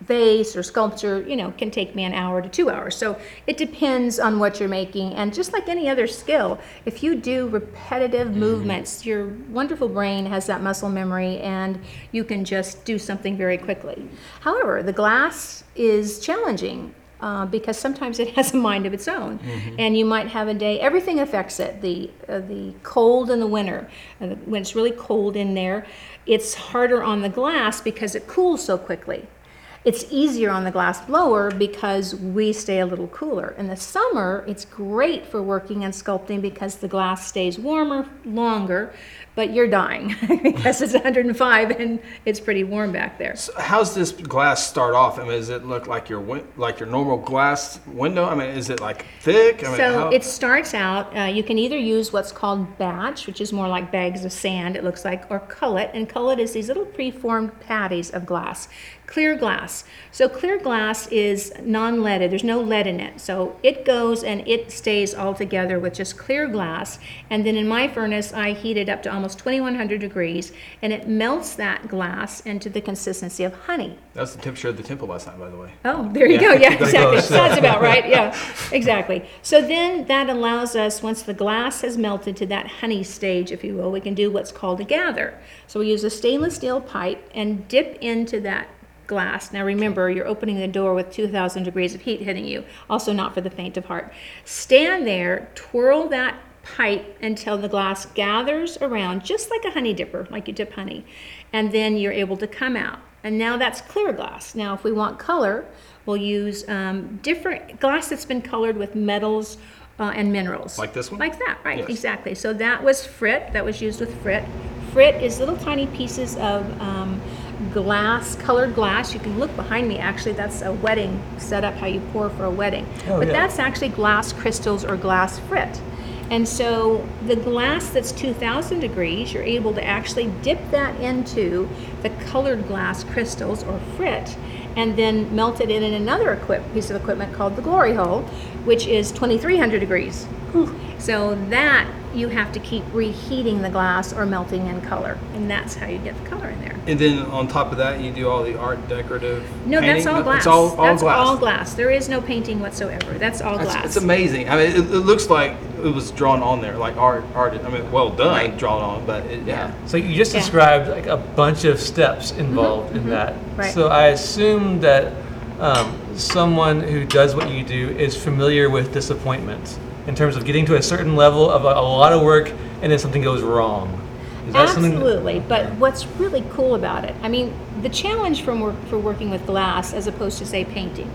Speaker 3: vase or sculpture, you know, can take me an hour to two hours. So it depends on what you're making. And just like any other skill, if you do repetitive movements, your wonderful brain has that muscle memory and you can just do something very quickly. However, the glass is challenging. Uh, because sometimes it has a mind of its own, and you might have a day. Everything affects it. The uh, the cold in the winter, uh, when it's really cold in there, it's harder on the glass because it cools so quickly. It's easier on the glass blower because we stay a little cooler. In the summer, it's great for working and sculpting because the glass stays warmer longer, but you're dying because it's 105 and it's pretty warm back there.
Speaker 1: So how's this glass start off? I mean, does it look like your win- like your normal glass window? I mean, is it like thick? I mean,
Speaker 3: So
Speaker 1: how-
Speaker 3: it starts out, uh, you can either use what's called batch, which is more like bags of sand, it looks like, or cullet. And cullet is these little preformed patties of glass, clear glass. So clear glass is non leaded, there's no lead in it. So it goes and it stays all together with just clear glass. And then in my furnace, I heat it up to almost 2100 degrees and it melts that glass into the consistency of honey.
Speaker 1: that's the temperature of the temple last night, by the way.
Speaker 3: Oh, there you
Speaker 1: Yeah.
Speaker 3: go. Yeah, exactly. Sounds about right. Yeah, exactly. So then that allows us, once the glass has melted to that honey stage, if you will, we can do what's called a gather. So we use a stainless steel pipe and dip into that glass. Now remember, you're opening the door with 2,000 degrees of heat hitting you. Also not for the faint of heart. Stand there, twirl that pipe until the glass gathers around, just like a honey dipper, like you dip honey, and then you're able to come out. And now that's clear glass. Now, if we want color, we'll use um, different glass that's been colored with metals uh, and minerals.
Speaker 1: Like this one?
Speaker 3: Like that, right?
Speaker 1: Yes.
Speaker 3: Exactly. So that was frit. That was used with frit. Frit is little tiny pieces of um, glass, colored glass. You can look behind me. Actually, that's a wedding setup. How you pour for a wedding.
Speaker 2: Oh,
Speaker 3: but
Speaker 2: yeah.
Speaker 3: that's actually glass crystals or glass frit. And so the glass that's 2000 degrees, you're able to actually dip that into the colored glass crystals or frit and then melt it in another equip- piece of equipment called the glory hole, which is 2300 degrees. So that you have to keep reheating the glass or melting in color, and that's how you get the color in there.
Speaker 1: And then on top of that, you do all the art decorative.
Speaker 3: No, that's all glass.
Speaker 1: It's all, all
Speaker 3: that's
Speaker 1: glass.
Speaker 3: all glass. There is no painting whatsoever. That's all
Speaker 1: That's-
Speaker 3: glass.
Speaker 1: It's amazing. I mean, it, it looks like it was drawn on there, like art, art. I mean, well done,
Speaker 3: Right.
Speaker 1: drawn on, but it, yeah.
Speaker 2: So you just
Speaker 3: Yeah.
Speaker 2: described like a bunch of steps involved in that.
Speaker 3: Right.
Speaker 2: So I assume that um, someone who does what you do is familiar with disappointment in terms of getting to a certain level of a, a lot of work and then something goes wrong. Is that something?
Speaker 3: Absolutely, but what's really cool about it, I mean, the challenge from work, for working with glass as opposed to say painting.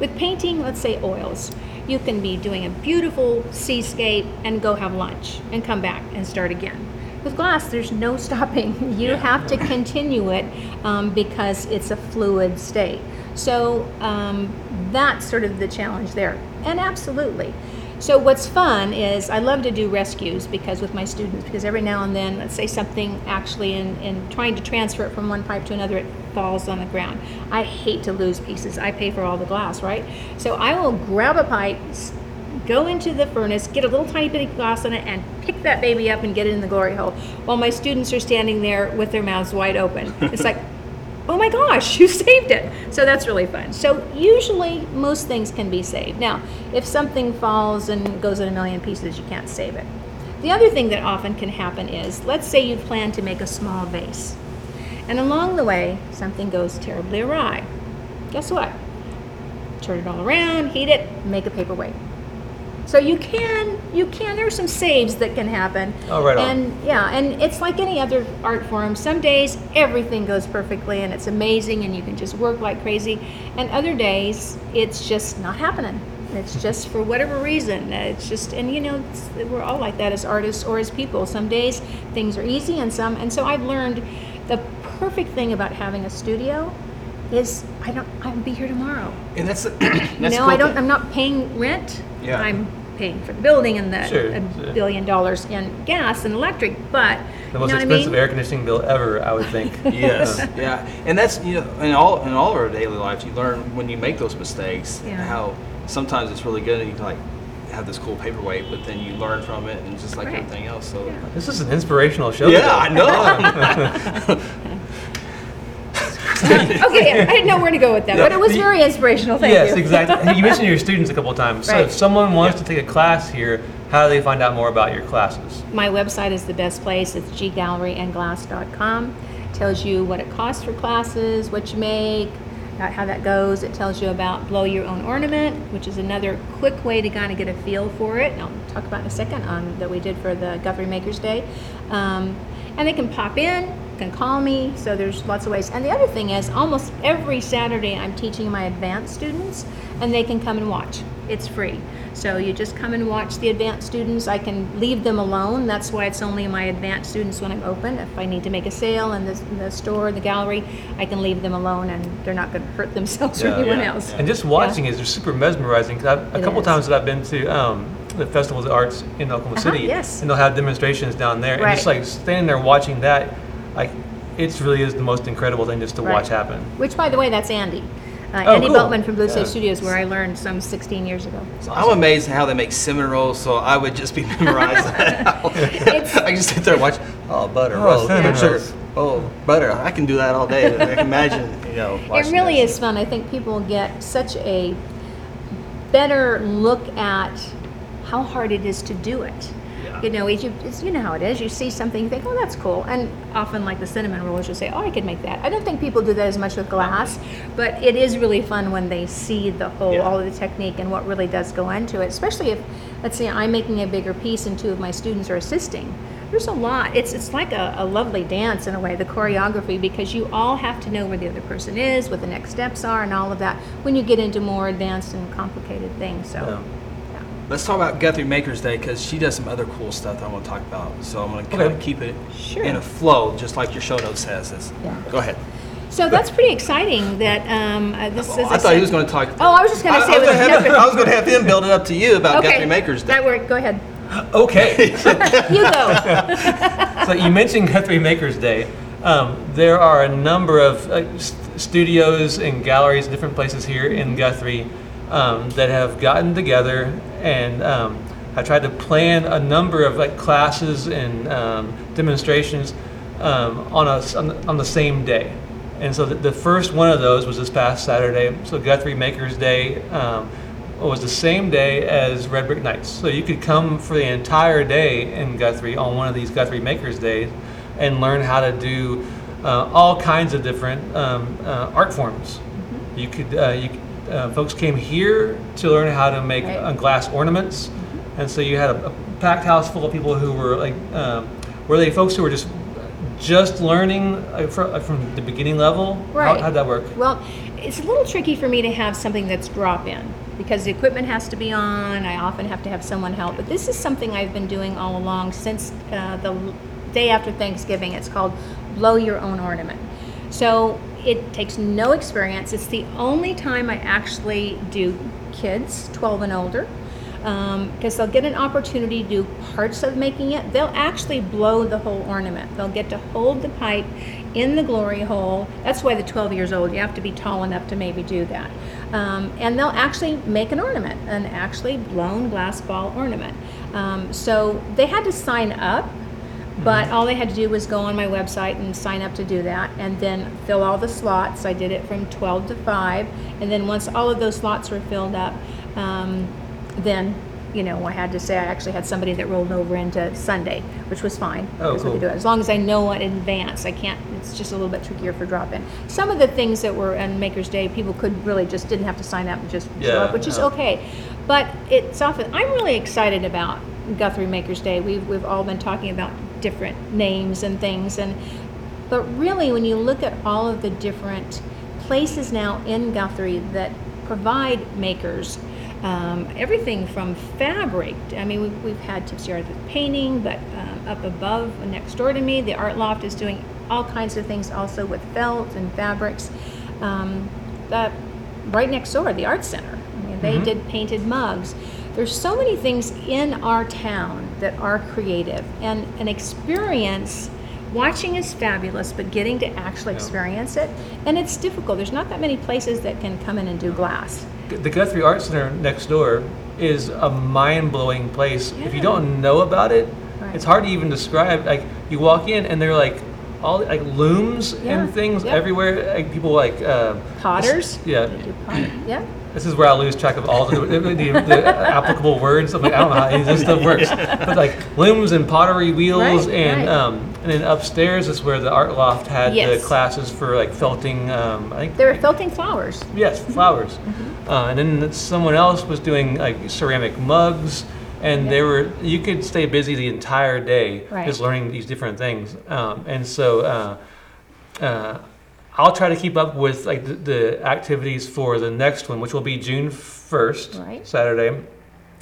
Speaker 3: With painting, let's say oils, you can be doing a beautiful seascape and go have lunch and come back and start again. With glass, there's no stopping. You
Speaker 1: Yeah.
Speaker 3: have to continue it um, because it's a fluid state. So um, that's sort of the challenge there. And absolutely. So what's fun is I love to do rescues because with my students, because every now and then, let's say something actually in, in trying to transfer it from one pipe to another, it falls on the ground. I hate to lose pieces. I pay for all the glass, right? So I will grab a pipe, go into the furnace, get a little tiny bit of glass on it, and pick that baby up and get it in the glory hole. While my students are standing there with their mouths wide open. It's like, oh my gosh, you saved it. So that's really fun. So usually most things can be saved. Now, if something falls and goes in a million pieces, you can't save it. The other thing that often can happen is, let's say you plan to make a small vase. And along the way, something goes terribly awry. Guess what? Turn it all around, heat it, make a paperweight. So you can, you can, there are some saves that can happen.
Speaker 2: Oh, right on.
Speaker 3: And yeah, and it's like any other art form. Some days everything goes perfectly and it's amazing and you can just work like crazy. And other days it's just not happening. It's hmm. just for whatever reason. It's just, and you know, it's, we're all like that as artists or as people. Some days things are easy and some, and so I've learned the perfect thing about having a studio is I don't, I'll be here tomorrow.
Speaker 1: And that's that's
Speaker 3: You know,
Speaker 1: cool
Speaker 3: I don't.
Speaker 1: thing.
Speaker 3: I'm not paying rent.
Speaker 1: Yeah.
Speaker 3: I'm paying for the building and the
Speaker 2: Sure,
Speaker 3: a
Speaker 2: sure.
Speaker 3: billion dollars in gas and electric. But
Speaker 2: The most
Speaker 3: you know what I
Speaker 2: expensive
Speaker 3: mean?
Speaker 2: air conditioning bill ever, I would think.
Speaker 1: yes, yeah, and that's you know in all in all of our daily lives, you learn when you make those mistakes
Speaker 3: Yeah.
Speaker 1: how sometimes it's really good and you can like have this cool paperweight, but then you learn from it and just like
Speaker 3: Right.
Speaker 1: everything else. So
Speaker 2: This is an inspirational show.
Speaker 1: yeah, I
Speaker 2: today.
Speaker 1: know.
Speaker 3: okay, I didn't know where to go with that, but it was very inspirational. Thank
Speaker 2: yes,
Speaker 3: you.
Speaker 2: exactly. You mentioned your students a couple of times. So
Speaker 3: Right.
Speaker 2: if someone wants to take a class here, how do they find out more about your classes?
Speaker 3: My website is the best place. It's ggalleryandglass.com. Tells you what it costs for classes, what you make, uh, how that goes. It tells you about blow your own ornament, which is another quick way to kind of get a feel for it. And I'll talk about in a second on that we did for the Guthrie Makers Day. Um, and they can pop in, can call me. So there's lots of ways. And the other thing is, almost every Saturday I'm teaching my advanced students, and they can come and watch. It's free. So you just come and watch the advanced students. I can leave them alone. That's why it's only my advanced students when I'm open. If I need to make a sale in the, in the store, the gallery, I can leave them alone and they're not going to hurt themselves or anyone
Speaker 1: Yeah.
Speaker 3: else.
Speaker 2: And just watching is super mesmerizing. Cause I've, a
Speaker 3: It
Speaker 2: couple
Speaker 3: is.
Speaker 2: times that I've been to um, the festivals of arts in Oklahoma
Speaker 3: Uh-huh,
Speaker 2: City,
Speaker 3: yes.
Speaker 2: and they'll have demonstrations down there, and just like standing there watching that, like it really is the most incredible thing just to
Speaker 3: Right.
Speaker 2: watch happen.
Speaker 3: Which, by the way, that's Andy. Uh,
Speaker 2: Oh,
Speaker 3: Andy
Speaker 2: cool.
Speaker 3: Beltman from Blue State
Speaker 2: Yeah.
Speaker 3: Studios, where I learned some 16 years ago.
Speaker 1: I'm amazed how they make cinnamon rolls, so I would just be memorized.
Speaker 3: It's-
Speaker 1: I can just sit there and watch. Oh, butter,
Speaker 2: Oh,
Speaker 1: oh,
Speaker 2: cinnamon
Speaker 1: sugar.
Speaker 2: rolls.
Speaker 1: Oh, butter. I can do that all day. I can imagine, you know.
Speaker 3: It
Speaker 1: watching
Speaker 3: really
Speaker 1: this.
Speaker 3: is fun. I think people get such a better look at how hard it is to do it. You know, you, it's, you know how it is. You see something, you think, oh, that's cool. And often, like the cinnamon rollers, you'll say, oh, I could make that. I don't think people do that as much with glass, but it is really fun when they see the whole,
Speaker 1: Yeah.
Speaker 3: all of the technique and what really does go into it. Especially if, let's say, I'm making a bigger piece and two of my students are assisting. There's a lot. It's it's like a, a lovely dance in a way, the choreography, because you all have to know where the other person is, what the next steps are, and all of that when you get into more advanced and complicated things. So.
Speaker 2: Yeah.
Speaker 3: Yeah.
Speaker 1: Let's talk about Guthrie Makers Day because she does some other cool stuff that I want to talk about. So I'm going to kind of keep it
Speaker 3: Sure.
Speaker 1: in a flow, just like your show note says. It's-
Speaker 3: Yeah.
Speaker 1: Go ahead.
Speaker 3: So that's pretty exciting. That um, uh, this.
Speaker 1: Oh,
Speaker 3: as
Speaker 1: I thought
Speaker 3: said-
Speaker 1: he was going to talk.
Speaker 3: Oh, I was just going to say.
Speaker 1: I, was
Speaker 3: with
Speaker 1: gonna have,
Speaker 3: Guthrie-
Speaker 1: I was going to have him build it up to you about
Speaker 3: okay,
Speaker 1: Guthrie Makers Day.
Speaker 3: That worked. Go ahead.
Speaker 2: Okay.
Speaker 3: You go.
Speaker 2: so you mentioned Guthrie Makers Day. Um, there are a number of uh, st- studios and galleries, different places here in Guthrie, um, that have gotten together and um, have tried to plan a number of like classes and um, demonstrations um, on a on the, on the same day. And so the, the first one of those was this past Saturday. So Guthrie Makers Day um, was the same day as Red Brick Nights. So you could come for the entire day in Guthrie on one of these Guthrie Makers Days and learn how to do uh, all kinds of different um, uh, art forms. You could, uh, you, uh, folks came here to learn how to make
Speaker 3: Right.
Speaker 2: uh, glass ornaments, and so you had a, a packed house full of people who were like, um, were they folks who were just just learning uh, from, from the beginning level? How,
Speaker 3: Right.
Speaker 2: how'd that work?
Speaker 3: Well, it's a little tricky for me to have something that's drop in because the equipment has to be on. I often have to have someone help. But this is something I've been doing all along since uh, the l- day after Thanksgiving. It's called Blow Your Own Ornament. So it takes no experience. It's the only time I actually do kids 12 and older because they'll get an opportunity to do parts of making it. They'll actually blow the whole ornament. They'll get to hold the pipe in the glory hole. That's why the 12 years old, you have to be tall enough to maybe do that. Um, and they'll actually make an ornament, an actually blown glass ball ornament. Um, so they had to sign up. But all they had to do was go on my website and sign up to do that, and then fill all the slots. I did it from 12 to 5, and then once all of those slots were filled up, um, then you know I had to say I actually had somebody that rolled over into Sunday, which was fine
Speaker 2: Oh, cool.
Speaker 3: do it as long as I know it in advance. I can't. It's just a little bit trickier for drop in. Some of the things that were on Maker's Day, people could really just didn't have to sign up and just show up, which is
Speaker 2: yeah.
Speaker 3: okay. But it's often I'm really excited about Guthrie Maker's Day. We've we've all been talking about different names and things and but really when you look at all of the different places now in Guthrie that provide makers um, everything from fabric I mean we've, we've had Tipsy Art with painting but um, up above next door to me the art loft is doing all kinds of things also with felt and fabrics um, that right next door, the art center. I mean, they did painted mugs. There's so many things in our town that are creative, and an experience. Watching is fabulous, but getting to actually
Speaker 2: Yeah.
Speaker 3: experience it, and it's difficult. There's not that many places that can come in and do glass.
Speaker 2: The Guthrie Art Center next door is a mind-blowing place. If you don't know about it,
Speaker 3: Right.
Speaker 2: it's hard to even describe. Like you walk in and they're like all like looms
Speaker 3: Yeah,
Speaker 2: and things
Speaker 3: yeah.
Speaker 2: everywhere. Like people like uh,
Speaker 3: Potters.
Speaker 2: yeah.
Speaker 3: They do pot- Yeah.
Speaker 2: This is where I lose track of all the, the, the, the applicable words. I'm like, I don't know how any of this stuff works. But like looms and pottery wheels,
Speaker 3: Right,
Speaker 2: and
Speaker 3: right.
Speaker 2: um, and then upstairs is where the art loft had
Speaker 3: Yes.
Speaker 2: the classes for like felting. Um, I think
Speaker 3: They were felting flowers.
Speaker 2: yes, flowers.
Speaker 3: Mm-hmm.
Speaker 2: Uh, and then someone else was doing like ceramic mugs, and they were you could stay busy the entire day
Speaker 3: Right.
Speaker 2: just learning these different things. Um, and so. Uh, uh, I'll try to keep up with like the, the activities for the next one, which will be June first,
Speaker 3: Right.
Speaker 2: Saturday.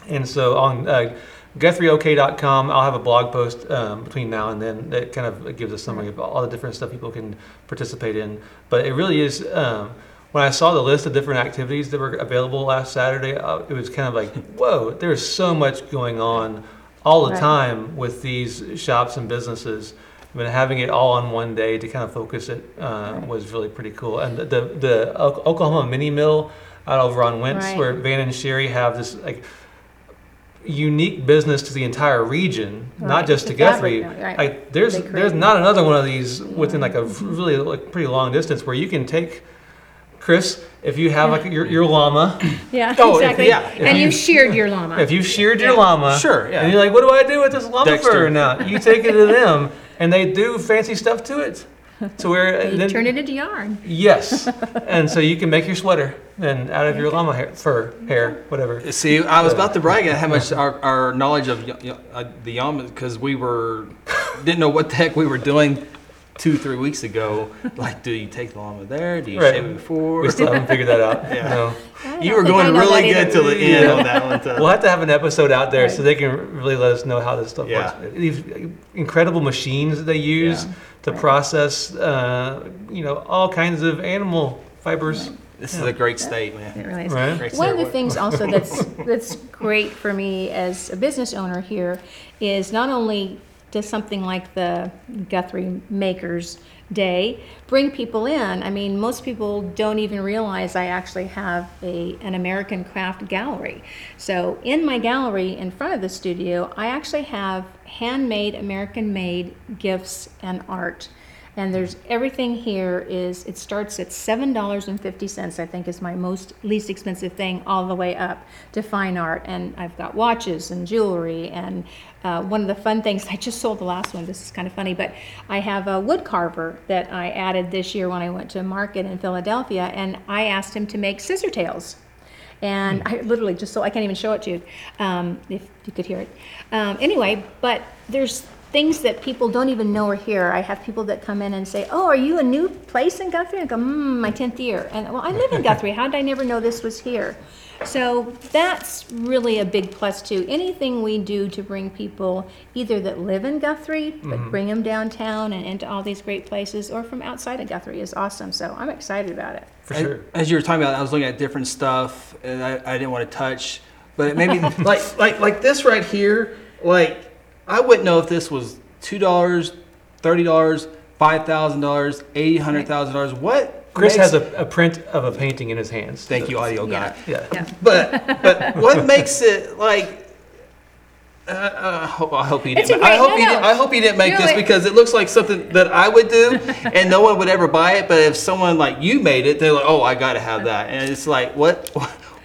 Speaker 2: And so on uh, GuthrieOK.com, I'll have a blog post um, between now and then that kind of gives a summary of all the different stuff people can participate in. But it really is. Um, when I saw the list of different activities that were available last Saturday, uh, it was kind of like, whoa, there's so much going on all the
Speaker 3: Right.
Speaker 2: time with these shops and businesses. I mean, having it all on one day to kind of focus it uh,
Speaker 3: Right.
Speaker 2: was really pretty cool. And the the, the O- Oklahoma Mini Mill out over on Wentz,
Speaker 3: Right.
Speaker 2: where Van and Sherry have this like unique business to the entire region, not
Speaker 3: Right.
Speaker 2: just to
Speaker 3: The
Speaker 2: Guthrie.
Speaker 3: right.
Speaker 2: Like there's
Speaker 3: They
Speaker 2: there's
Speaker 3: create-
Speaker 2: not another one of these within like a really like pretty long distance where you can take. Chris, if you have like your, your llama,
Speaker 3: Yeah,
Speaker 1: Oh, if-
Speaker 3: exactly.
Speaker 1: yeah,
Speaker 3: and
Speaker 2: you-
Speaker 3: you sheared your llama.
Speaker 2: if you sheared your llama,
Speaker 1: Sure, yeah.
Speaker 2: and you're like, what do I do with this llama
Speaker 1: Dexter.
Speaker 2: fur now? You take it to them, and they do fancy stuff to it, to where
Speaker 3: you
Speaker 2: then-
Speaker 3: turn it into yarn.
Speaker 2: Yes, and so you can make your sweater and out of your llama hair, fur, hair, whatever.
Speaker 1: See, I was about to brag at how much our, our knowledge of y- y- uh, the Yama, because we were didn't know what the heck we were doing two, three weeks ago. Like, do you take the llama there? Do you
Speaker 2: Right.
Speaker 1: shave it before?
Speaker 2: We still haven't figured that out.
Speaker 1: Yeah.
Speaker 2: No.
Speaker 1: You were going really good till the
Speaker 3: either.
Speaker 1: end on that one.
Speaker 2: We'll have to have an episode out there so they can really let us know how this stuff
Speaker 1: Yeah.
Speaker 2: works. These incredible machines that they use
Speaker 1: Yeah.
Speaker 2: to
Speaker 3: Right.
Speaker 2: process, uh, you know, all kinds of animal fibers.
Speaker 1: This is a great state, man.
Speaker 3: It really is.
Speaker 2: Right.
Speaker 1: Great
Speaker 3: One of the things also that's that's great for me as a business owner here is not only does something like the Guthrie Makers Day bring people in. I mean, most people don't even realize I actually have a an American craft gallery. So in my gallery in front of the studio, I actually have handmade American-made gifts and art. And there's everything here is it starts at seven dollars and fifty cents. I think is my most least expensive thing, all the way up to fine art. And I've got watches and jewelry. And uh, one of the fun things I just sold the last one. This is kind of funny, but I have a wood carver that I added this year when I went to market in Philadelphia, and I asked him to make scissor tails. And I literally just so I can't even show it to you um, if you could hear it. Um, anyway, but there's things that people don't even know are here. I have people that come in and say, "Oh, are you a new place in Guthrie?" I go, "Hmm, my tenth year." And well, I live in Guthrie. How did I never know this was here? So that's really a big plus too. Anything we do to bring people either that live in Guthrie, but bring them downtown and into all these great places, or from outside of Guthrie is awesome. So I'm excited about it.
Speaker 2: For
Speaker 1: As-
Speaker 2: sure.
Speaker 1: As you were talking about, I was looking at different stuff, and I, I didn't want to touch, but maybe like like like this right here. Like I wouldn't know if this was two dollars, thirty dollars, five thousand dollars, eighty hundred thousand dollars. What?
Speaker 2: Chris
Speaker 1: makes-
Speaker 2: has a, a print of a painting in his hands.
Speaker 1: Thank you, audio guy.
Speaker 2: Yeah.
Speaker 3: Yeah.
Speaker 1: But but what makes it like? Uh, uh, I hope I hope he
Speaker 3: It's a
Speaker 1: didn't. I
Speaker 3: great-
Speaker 1: hope he
Speaker 3: no.
Speaker 1: didn't. I hope he didn't make
Speaker 3: Do
Speaker 1: this
Speaker 3: it.
Speaker 1: because it looks like something that I would do, and no one would ever buy it. But if someone like you made it, they're like, "Oh, I got to have that." And it's like, what?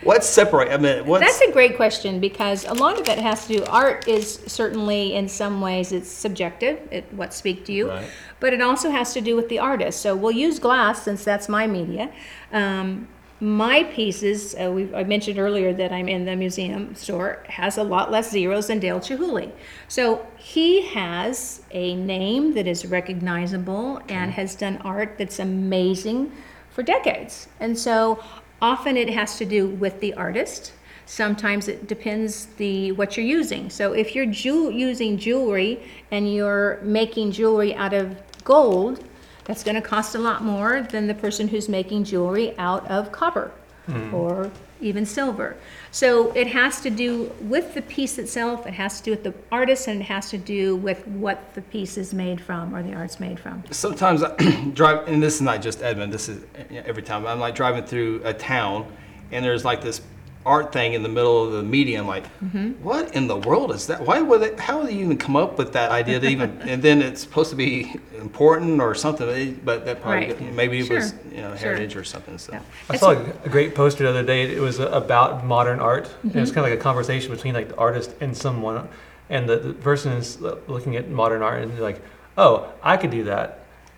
Speaker 1: What's separate? I mean, what's
Speaker 3: That's a great question because a lot of it has to do. Art is certainly, in some ways, it's subjective. It what speak to you,
Speaker 1: Right.
Speaker 3: but it also has to do with the artist. So we'll use glass since that's my media. Um, my pieces, uh, we, I mentioned earlier that I'm in the museum store, has a lot less zeros than Dale Chihuly. So he has a name that is recognizable and has done art that's amazing for decades. And so often it has to do with the artist. Sometimes it depends the what you're using. So if you're jewel, using jewelry and you're making jewelry out of gold, that's going to cost a lot more than the person who's making jewelry out of copper hmm. or even silver. So it has to do with the piece itself, it has to do with the artist, and it has to do with what the piece is made from or the art's made from.
Speaker 1: sometimes I drive, and this is not just Edmond. This is every time I'm like driving through a town, and there's like this art thing in the middle of the median. Like,
Speaker 3: Mm-hmm.
Speaker 1: what in the world is that? Why would it? How would you even come up with that idea to even? and then it's supposed to be important or something. eh, But that probably
Speaker 3: Right.
Speaker 1: maybe it was you know
Speaker 3: Sure.
Speaker 1: heritage or something. So.
Speaker 3: Yeah.
Speaker 2: I saw
Speaker 3: a-
Speaker 2: a, a great poster the other day. It was about modern art. And
Speaker 3: Mm-hmm.
Speaker 2: it was kind of like a conversation between like the artist and someone, and the, the person is looking at modern art and they're like, "Oh, I could do that,"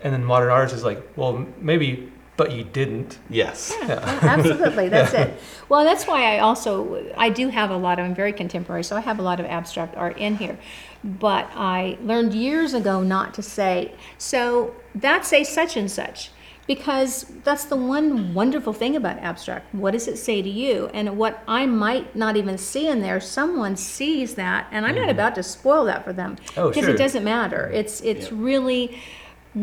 Speaker 2: and then modern artist is like, "Well, maybe, but you didn't."
Speaker 1: Yes.
Speaker 3: Yeah, absolutely. That's it. Well, that's why I also I do have a lot of I'm very contemporary, so I have a lot of abstract art in here. But I learned years ago not to say so. That's a such and such because that's the one wonderful thing about abstract. What does it say to you? And what I might not even see in there, someone sees that, and I'm not mm-hmm. about to spoil that for them
Speaker 2: Oh,
Speaker 3: because
Speaker 2: sure.
Speaker 3: it doesn't matter. It's it's
Speaker 1: Yeah.
Speaker 3: really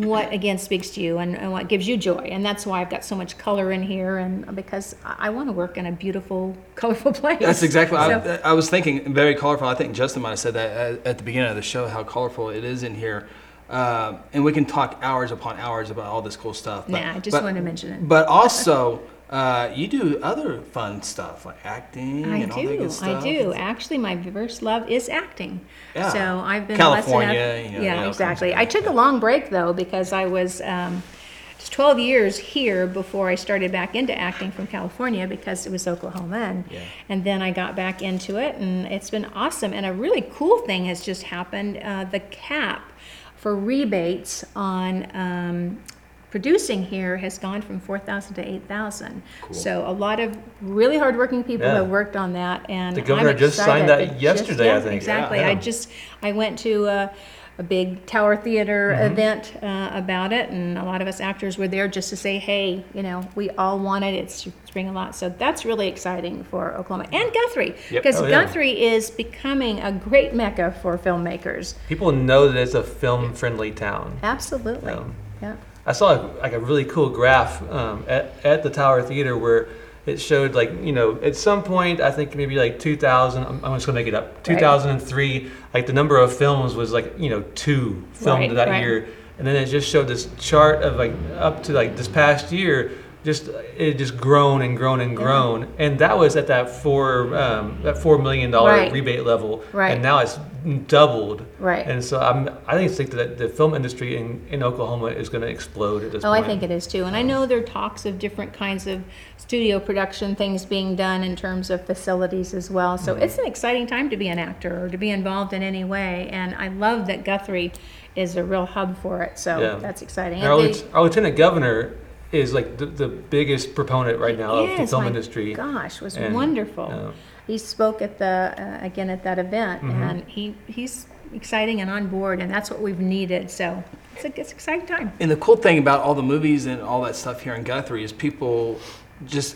Speaker 3: what again speaks to you and, and what gives you joy and that's why i've got so much color in here and because i, I want to work in a beautiful colorful place
Speaker 1: That's exactly.
Speaker 3: So-
Speaker 1: I, I was thinking very colorful. I think Justin might have said that at, at the beginning of the show how colorful it is in here, uh, and we can talk hours upon hours about all this cool stuff. But,
Speaker 3: Nah, I just
Speaker 1: but-
Speaker 3: wanted to mention it.
Speaker 1: But also, uh, you do other fun stuff like acting
Speaker 3: I
Speaker 1: and all that
Speaker 3: do.
Speaker 1: good
Speaker 3: I do. Actually, my first love is acting.
Speaker 1: Yeah.
Speaker 3: So I've been
Speaker 1: California,
Speaker 3: blessed enough.
Speaker 1: you know,
Speaker 3: yeah,
Speaker 1: you know,
Speaker 3: exactly. I took a long break though because I was um, just 12 years here before I started back into acting from California because it was Oklahoma, and
Speaker 1: Yeah.
Speaker 3: and then I got back into it, and it's been awesome. And a really cool thing has just happened. Uh, the cap for rebates on um, producing here has gone from 4,000 to 8,000. So a lot of really hardworking people
Speaker 2: Yeah.
Speaker 3: have worked on that, and
Speaker 2: The governor
Speaker 3: I'm
Speaker 2: just signed
Speaker 3: excited.
Speaker 2: that
Speaker 3: just-
Speaker 2: yesterday, I
Speaker 3: yeah,
Speaker 2: think.
Speaker 3: Exactly.
Speaker 2: Yeah.
Speaker 3: I just I went to a, a big Tower Theater
Speaker 2: Mm-hmm.
Speaker 3: event uh, about it, and a lot of us actors were there just to say, hey, you know, we all want it. It's spring a lot, so that's really exciting for Oklahoma and Guthrie
Speaker 1: Yep.
Speaker 3: because
Speaker 2: Oh, yeah.
Speaker 3: Guthrie is becoming a great mecca for filmmakers.
Speaker 2: People know that it's a film-friendly town.
Speaker 3: Absolutely.
Speaker 2: Yeah.
Speaker 3: Yeah.
Speaker 2: I saw like a really cool graph um, at, at the Tower Theater where it showed like you know at some point I think maybe like 2000 I'm, I'm just gonna make it up. 2003 like the number of films was like you know two filmed
Speaker 3: Right,
Speaker 2: that
Speaker 3: right.
Speaker 2: year. And then it just showed this chart of like up to like this past year just it just grown and grown and grown and that was at that four um, that four million dollar
Speaker 3: Right.
Speaker 2: rebate level
Speaker 3: Right.
Speaker 2: and now it's doubled
Speaker 3: Right.
Speaker 2: and so I'm I think think that the film industry in, in Oklahoma is going to explode at this
Speaker 3: Oh,
Speaker 2: point.
Speaker 3: I think it is too. And I know there are talks of different kinds of studio production things being done in terms of facilities as well.
Speaker 2: Mm-hmm.
Speaker 3: So it's an exciting time to be an actor or to be involved in any way. And I love that Guthrie is a real hub for it. So
Speaker 2: Yeah.
Speaker 3: that's exciting.
Speaker 2: Our, lieu- our lieutenant governor is like the, the biggest proponent right now of the
Speaker 3: Yes,
Speaker 2: film
Speaker 3: my
Speaker 2: industry.
Speaker 3: Gosh, was
Speaker 2: And,
Speaker 3: wonderful.
Speaker 2: uh,
Speaker 3: he spoke at the uh, again at that event,
Speaker 2: Mm-hmm.
Speaker 3: and he he's exciting and on board, and that's what we've needed. So it's a it's an exciting time.
Speaker 1: And the cool thing about all the movies and all that stuff here in Guthrie is people just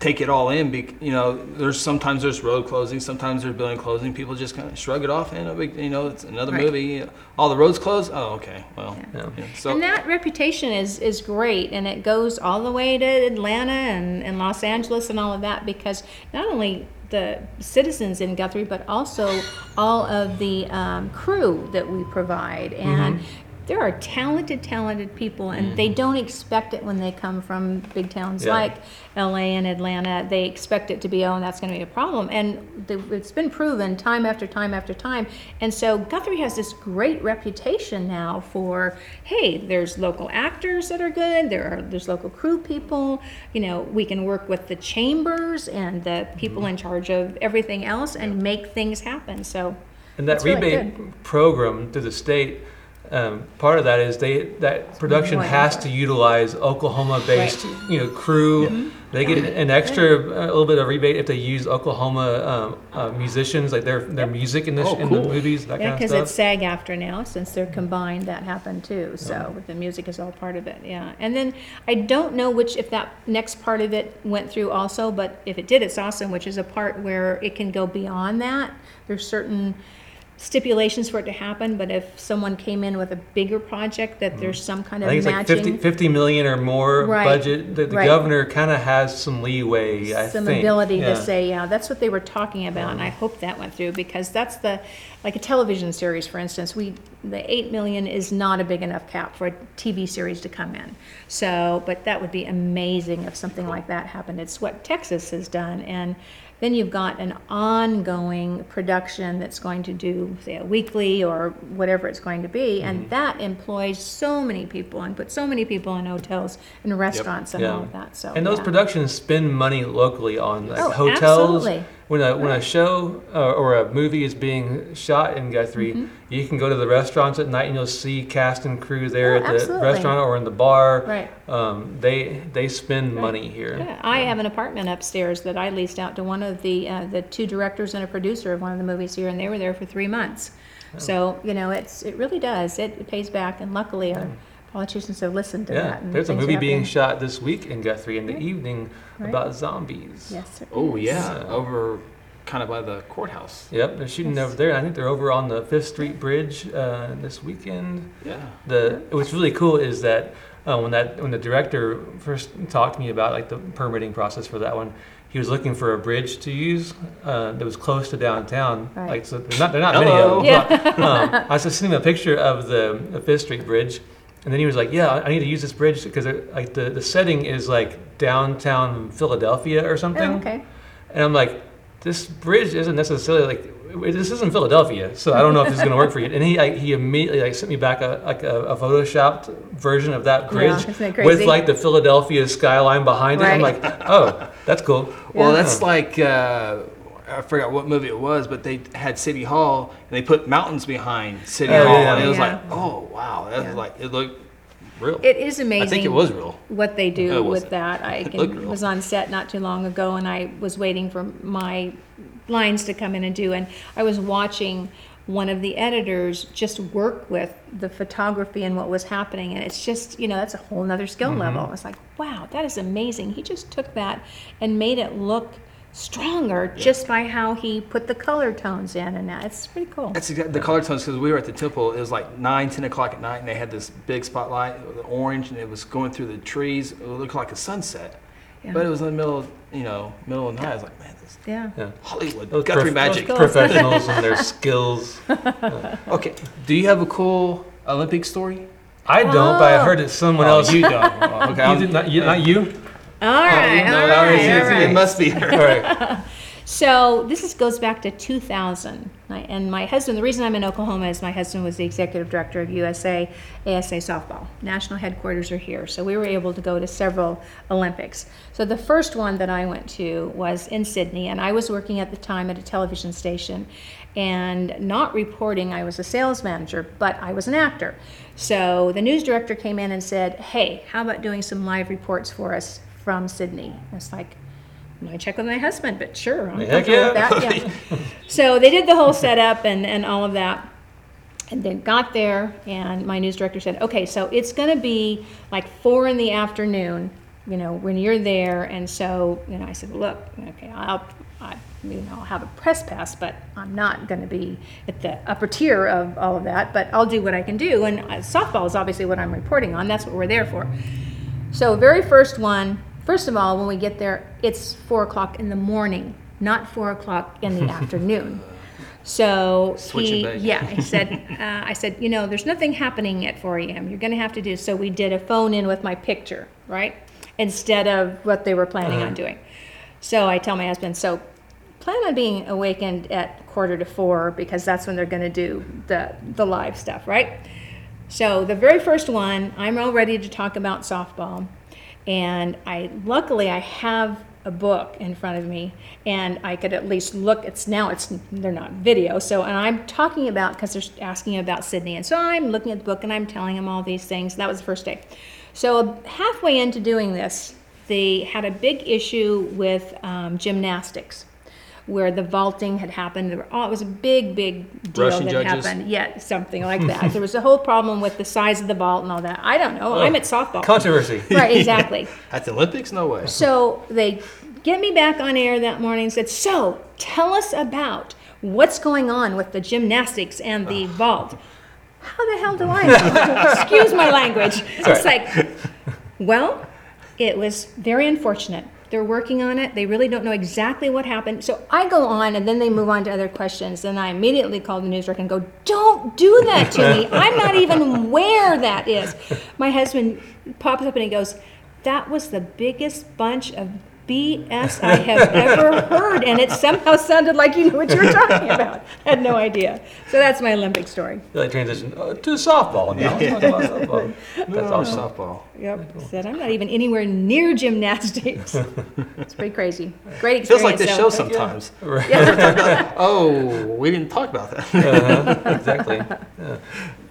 Speaker 1: take it all in. Be, you know, there's sometimes there's road closing, sometimes there's building closing. People just kind of shrug it off, and no big- you know, it's another
Speaker 3: Right.
Speaker 1: movie. All the roads closed. Oh, okay. Well,
Speaker 2: Yeah.
Speaker 1: yeah. so
Speaker 3: and that reputation is is great, and it goes all the way to Atlanta and, and Los Angeles and all of that because not only the citizens in Guthrie, but also all of the um, crew that we provide and. There are talented, talented people, and mm. they don't expect it when they come from big towns
Speaker 2: Yeah.
Speaker 3: like LA and Atlanta. They expect it to be, oh, and that's going to be a problem. And the, it's been proven time after time after time. And so Guthrie has this great reputation now for, hey, there's local actors that are good. There are there's local crew people. You know, we can work with the chambers and the people mm-hmm. in charge of everything else and make things happen. So
Speaker 2: And that
Speaker 3: really
Speaker 2: rebate program through the state, um, part of that is they that production has to utilize Oklahoma-based, you know, crew. They get an extra a little bit of rebate if they use Oklahoma um, uh, musicians, like their their music in the
Speaker 1: Oh,
Speaker 2: in the movies, that
Speaker 3: Yeah, because it's. SAG-AFTRA now, since they're combined, that happened too. So the music is all part of it, yeah. And then I don't know which, if that next part of it went through also, but if it did, it's awesome, which is a part where it can go beyond that. There's certain stipulations for it to happen, but if someone came in with a bigger project, that mm-hmm. there's some kind
Speaker 2: I
Speaker 3: of
Speaker 2: think it's like 50,
Speaker 3: matching.
Speaker 2: 50 million or more
Speaker 3: Right,
Speaker 2: budget. The, the
Speaker 3: right.
Speaker 2: governor kind of has some leeway, I
Speaker 3: some
Speaker 2: think.
Speaker 3: ability
Speaker 2: Yeah.
Speaker 3: to say, yeah, that's what they were talking about, and I mm-hmm. hope that went through because that's the, like a television series, for instance, we, the eight million is not a big enough cap for a TV series to come in. So, but that would be amazing if something like that happened. It's what Texas has done, and Then you've got an ongoing production that's going to do, say, a weekly or whatever it's going to be, and mm-hmm. that employs so many people and puts so many people in hotels and restaurants and all
Speaker 2: Yeah.
Speaker 3: of that. So
Speaker 2: And those
Speaker 3: yeah.
Speaker 2: productions spend money locally on like
Speaker 3: Oh,
Speaker 2: hotels.
Speaker 3: absolutely.
Speaker 2: When a when a show uh, or a movie is being shot in Guthrie,
Speaker 3: Mm-hmm.
Speaker 2: you can go to the restaurants at night and you'll see cast and crew there
Speaker 3: Oh,
Speaker 2: at the
Speaker 3: absolutely.
Speaker 2: restaurant or in the bar.
Speaker 3: Right.
Speaker 2: Um, they they spend money here.
Speaker 3: Yeah, I have an apartment upstairs that I leased out to one of the uh, the two directors and a producer of one of the movies here, and they were there for three months.
Speaker 2: Oh.
Speaker 3: So you know, it's it really does. It, it pays back, and luckily our politicians have listened to
Speaker 2: Yeah,
Speaker 3: that. and
Speaker 2: there's a
Speaker 3: things are
Speaker 2: movie being
Speaker 3: happening.
Speaker 2: shot this week in Guthrie in the evening
Speaker 3: Right.
Speaker 2: about zombies.
Speaker 3: Yes. there
Speaker 1: Oh
Speaker 3: is.
Speaker 1: yeah, over kind of by the courthouse.
Speaker 2: Yep, they're shooting
Speaker 3: Yes.
Speaker 2: over there. I think they're over on the Fifth Street Bridge uh, this weekend.
Speaker 1: Yeah.
Speaker 2: The what's really cool is that uh, when that when the director first talked to me about like the permitting process for that one, he was looking for a bridge to use uh, that was close to downtown.
Speaker 3: Right.
Speaker 2: Like so, there's not there are not many of them. but, um, I was just sending him a picture of the, the Fifth Street Bridge, and then he was like, "Yeah, I need to use this bridge because like the the setting is like downtown Philadelphia or something."
Speaker 3: Oh, okay.
Speaker 2: And I'm like, this bridge isn't necessarily like this isn't Philadelphia, so I don't know if this is going to work for you. And he like, he immediately like sent me back a like a, a photoshopped version of that
Speaker 3: Yeah,
Speaker 2: bridge
Speaker 3: isn't it
Speaker 2: with like the Philadelphia skyline behind it. I'm like, oh, that's cool.
Speaker 1: Well,
Speaker 3: Yeah.
Speaker 1: that's like uh, I forgot what movie it was, but they had City Hall and they put mountains behind City
Speaker 2: Oh,
Speaker 1: Hall,
Speaker 2: yeah.
Speaker 1: and it was
Speaker 3: Yeah.
Speaker 1: like, oh wow, that
Speaker 3: Yeah.
Speaker 1: was like it looked real.
Speaker 3: It is amazing.
Speaker 1: I think it was real.
Speaker 3: what they do
Speaker 1: it
Speaker 3: with that. I can, was on set not too long ago, and I was waiting for my lines to come in and do, and I was watching one of the editors just work with the photography and what was happening, and it's just you know that's a whole nother skill
Speaker 1: Mm-hmm.
Speaker 3: level. It's like wow, that is amazing. He just took that and made it look stronger just by how he put the color tones in, and that it's pretty cool.
Speaker 1: That's exactly the color tones because we were at the temple. It was like nine, ten o'clock at night, and they had this big spotlight, the orange, and it was going through the trees. It looked like a sunset,
Speaker 3: Yeah.
Speaker 1: but it was in the middle, of, you know, middle of the night. I was like, man, this
Speaker 3: yeah.
Speaker 2: Yeah.
Speaker 1: Hollywood
Speaker 2: Those
Speaker 1: Guthrie
Speaker 2: prof-
Speaker 1: magic.
Speaker 3: Cool.
Speaker 2: Professionals and their skills.
Speaker 1: Okay, do you have a cool Olympic story?
Speaker 2: I don't, but I heard that someone
Speaker 1: Oh,
Speaker 2: else.
Speaker 1: you don't. Oh, okay,
Speaker 2: You did not, you, not you?
Speaker 3: All uh, right,
Speaker 1: no,
Speaker 3: all right,
Speaker 1: it- must be her.
Speaker 2: All right.
Speaker 3: So this is, goes back to 2000, I- and my husband. The reason I'm in Oklahoma is my husband was the executive director of USA ASA softball. National headquarters are here, so we were able to go to several Olympics. So the first one that I went to was in Sydney, and I was working at the time at a television station, and not reporting. I was a sales manager, but I was an actor. So the news director came in and said, "Hey, how about doing some live reports for us from Sydney?" It's like. I check with my husband, but sure, I'm
Speaker 2: Heck
Speaker 3: comfortable with
Speaker 2: yeah.
Speaker 3: that. Yeah. so they did the whole setup and, and all of that. And then got there, and my news director said, okay, so it's going to be like four in the afternoon, you know, when you're there. And so, you know, I said, look, okay, I'll, I, you know, I'll have a press pass, but I'm not going to be at the upper tier of all of that, but I'll do what I can do. And uh, softball is obviously what I'm reporting on. That's what we're there for. So, very first one, first of all, when we get there, it's four o'clock in the morning, not four o'clock in the afternoon. So
Speaker 1: Switch
Speaker 3: he, yeah, he said, uh, I said, you know, there's nothing happening at 4 a.m. You're going to have to do. So we did a phone in with my picture, right, instead of what they were planning on doing. So I tell my husband, so plan on being awakened at quarter to four because that's when they're going to do the the live stuff, right? So the very first one, I'm all ready to talk about softball, and I luckily I have a book in front of me, and I could at least look. It's now it's they're not video, so and I'm talking about because they're asking about Sydney, and so I'm looking at the book and I'm telling them all these things. That was the first day. So halfway into doing this, they had a big issue with um, gymnastics where the vaulting had happened. There were, oh, it was a big, big deal
Speaker 1: Russian
Speaker 3: that
Speaker 1: judges?
Speaker 3: happened. Yeah, something like that. there was a whole problem with the size of the vault and all that. I don't know. I'm oh, at softball.
Speaker 2: Controversy.
Speaker 3: right, exactly.
Speaker 1: At the Olympics? No way.
Speaker 3: So they get me back on air that morning and said, So tell us about what's going on with the gymnastics and the vault. How the hell do I know? Excuse my language. It's like, well, it was very unfortunate. They're working on it. They really don't know exactly what happened. So I go on, and then they move on to other questions. And I immediately call the news director and go, "Don't do that to me. I'm not even where that is." My husband pops up and he goes, "That was the biggest bunch of BS I have ever heard, and it somehow sounded like you knew what you were talking about. I Had no idea. So that's my Olympic story.
Speaker 4: Like transition uh, to softball now. Talk about softball. That's awesome.
Speaker 1: softball.
Speaker 3: Yep. Said I'm not even anywhere near gymnastics. it's pretty crazy. Great experience.
Speaker 1: Feels like this
Speaker 3: though.
Speaker 1: show sometimes.
Speaker 4: Right.
Speaker 3: Yeah.
Speaker 1: Oh, we didn't talk about that.
Speaker 4: Uh-huh, exactly. Yeah.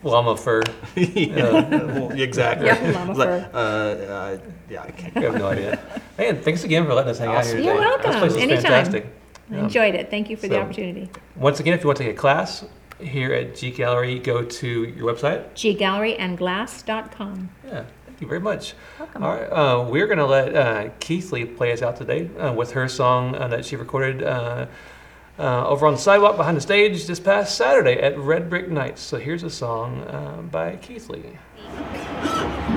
Speaker 4: Llama fur.
Speaker 1: Well, exactly.
Speaker 3: Yeah, llama
Speaker 1: It's like,
Speaker 3: fur.
Speaker 1: uh, uh, yeah, I can't.
Speaker 4: I have no idea. Man, thanks again for letting us hang out here
Speaker 1: Awesome.
Speaker 4: today.
Speaker 3: You're
Speaker 4: This place
Speaker 3: welcome.
Speaker 4: is
Speaker 3: Anytime.
Speaker 4: fantastic.
Speaker 3: I enjoyed it. Thank you for the opportunity.
Speaker 4: Once again, if you want to take a class here at G Gallery, go to your website.
Speaker 3: ggalleryandglass.com.
Speaker 4: Yeah, thank you very much.
Speaker 3: Welcome.
Speaker 4: All right, uh, we're going to let uh, Keith Lee play us out today uh, with her song uh, that she recorded uh, over on the sidewalk behind the stage this past Saturday at Red Brick Nights. So here's a song uh, by Keith Lee.